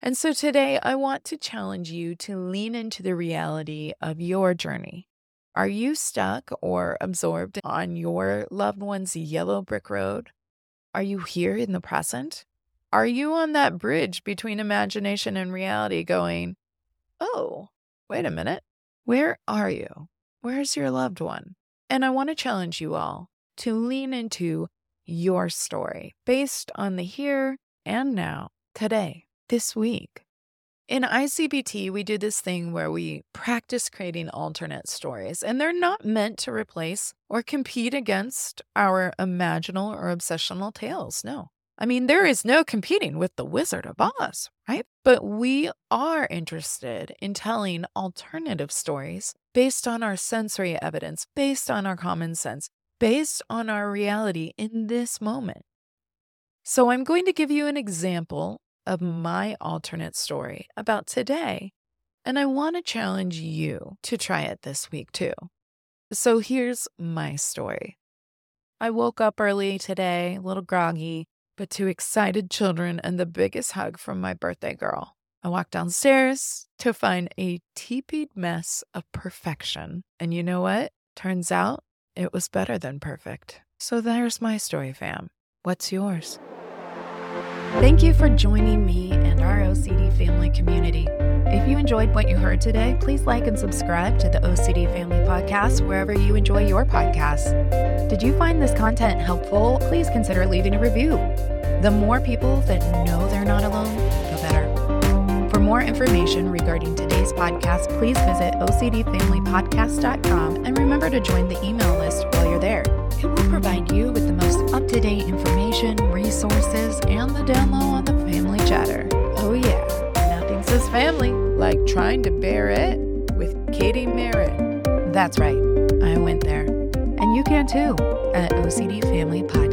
And so today, I want to challenge you to lean into the reality of your journey. Are you stuck or absorbed on your loved one's yellow brick road? Are you here in the present? Are you on that bridge between imagination and reality going, oh, wait a minute, where are you? Where's your loved one? And I want to challenge you all to lean into your story based on the here and now, today, this week. In ICBT, we do this thing where we practice creating alternate stories, and they're not meant to replace or compete against our imaginal or obsessional tales. No. I mean, there is no competing with the Wizard of Oz, right? But we are interested in telling alternative stories based on our sensory evidence, based on our common sense, based on our reality in this moment. So I'm going to give you an example of my alternate story about today And I want to challenge you to try it this week too. So here's my story. I woke up early today, a little groggy, but two excited children and the biggest hug from my birthday girl. I walked downstairs to find a teepeed mess of perfection. And you know what? Turns out it was better than perfect. So there's my story, fam. What's yours? Thank you for joining me and our OCD family community. If you enjoyed what you heard today, please like and subscribe to the OCD Family Podcast wherever you enjoy your podcasts. Did you find this content helpful? Please consider leaving a review. The more people that know they're not alone. For more information regarding today's podcast, please visit OCDFamilyPodcast.com and remember to join the email list while you're there. It will provide you with the most up to date information, resources, and the down low on the family chatter. Oh, yeah, nothing says family like trying to bear it with Katie Marrotte. That's right, I went there. And you can too at OCDFamilyPodcast.com.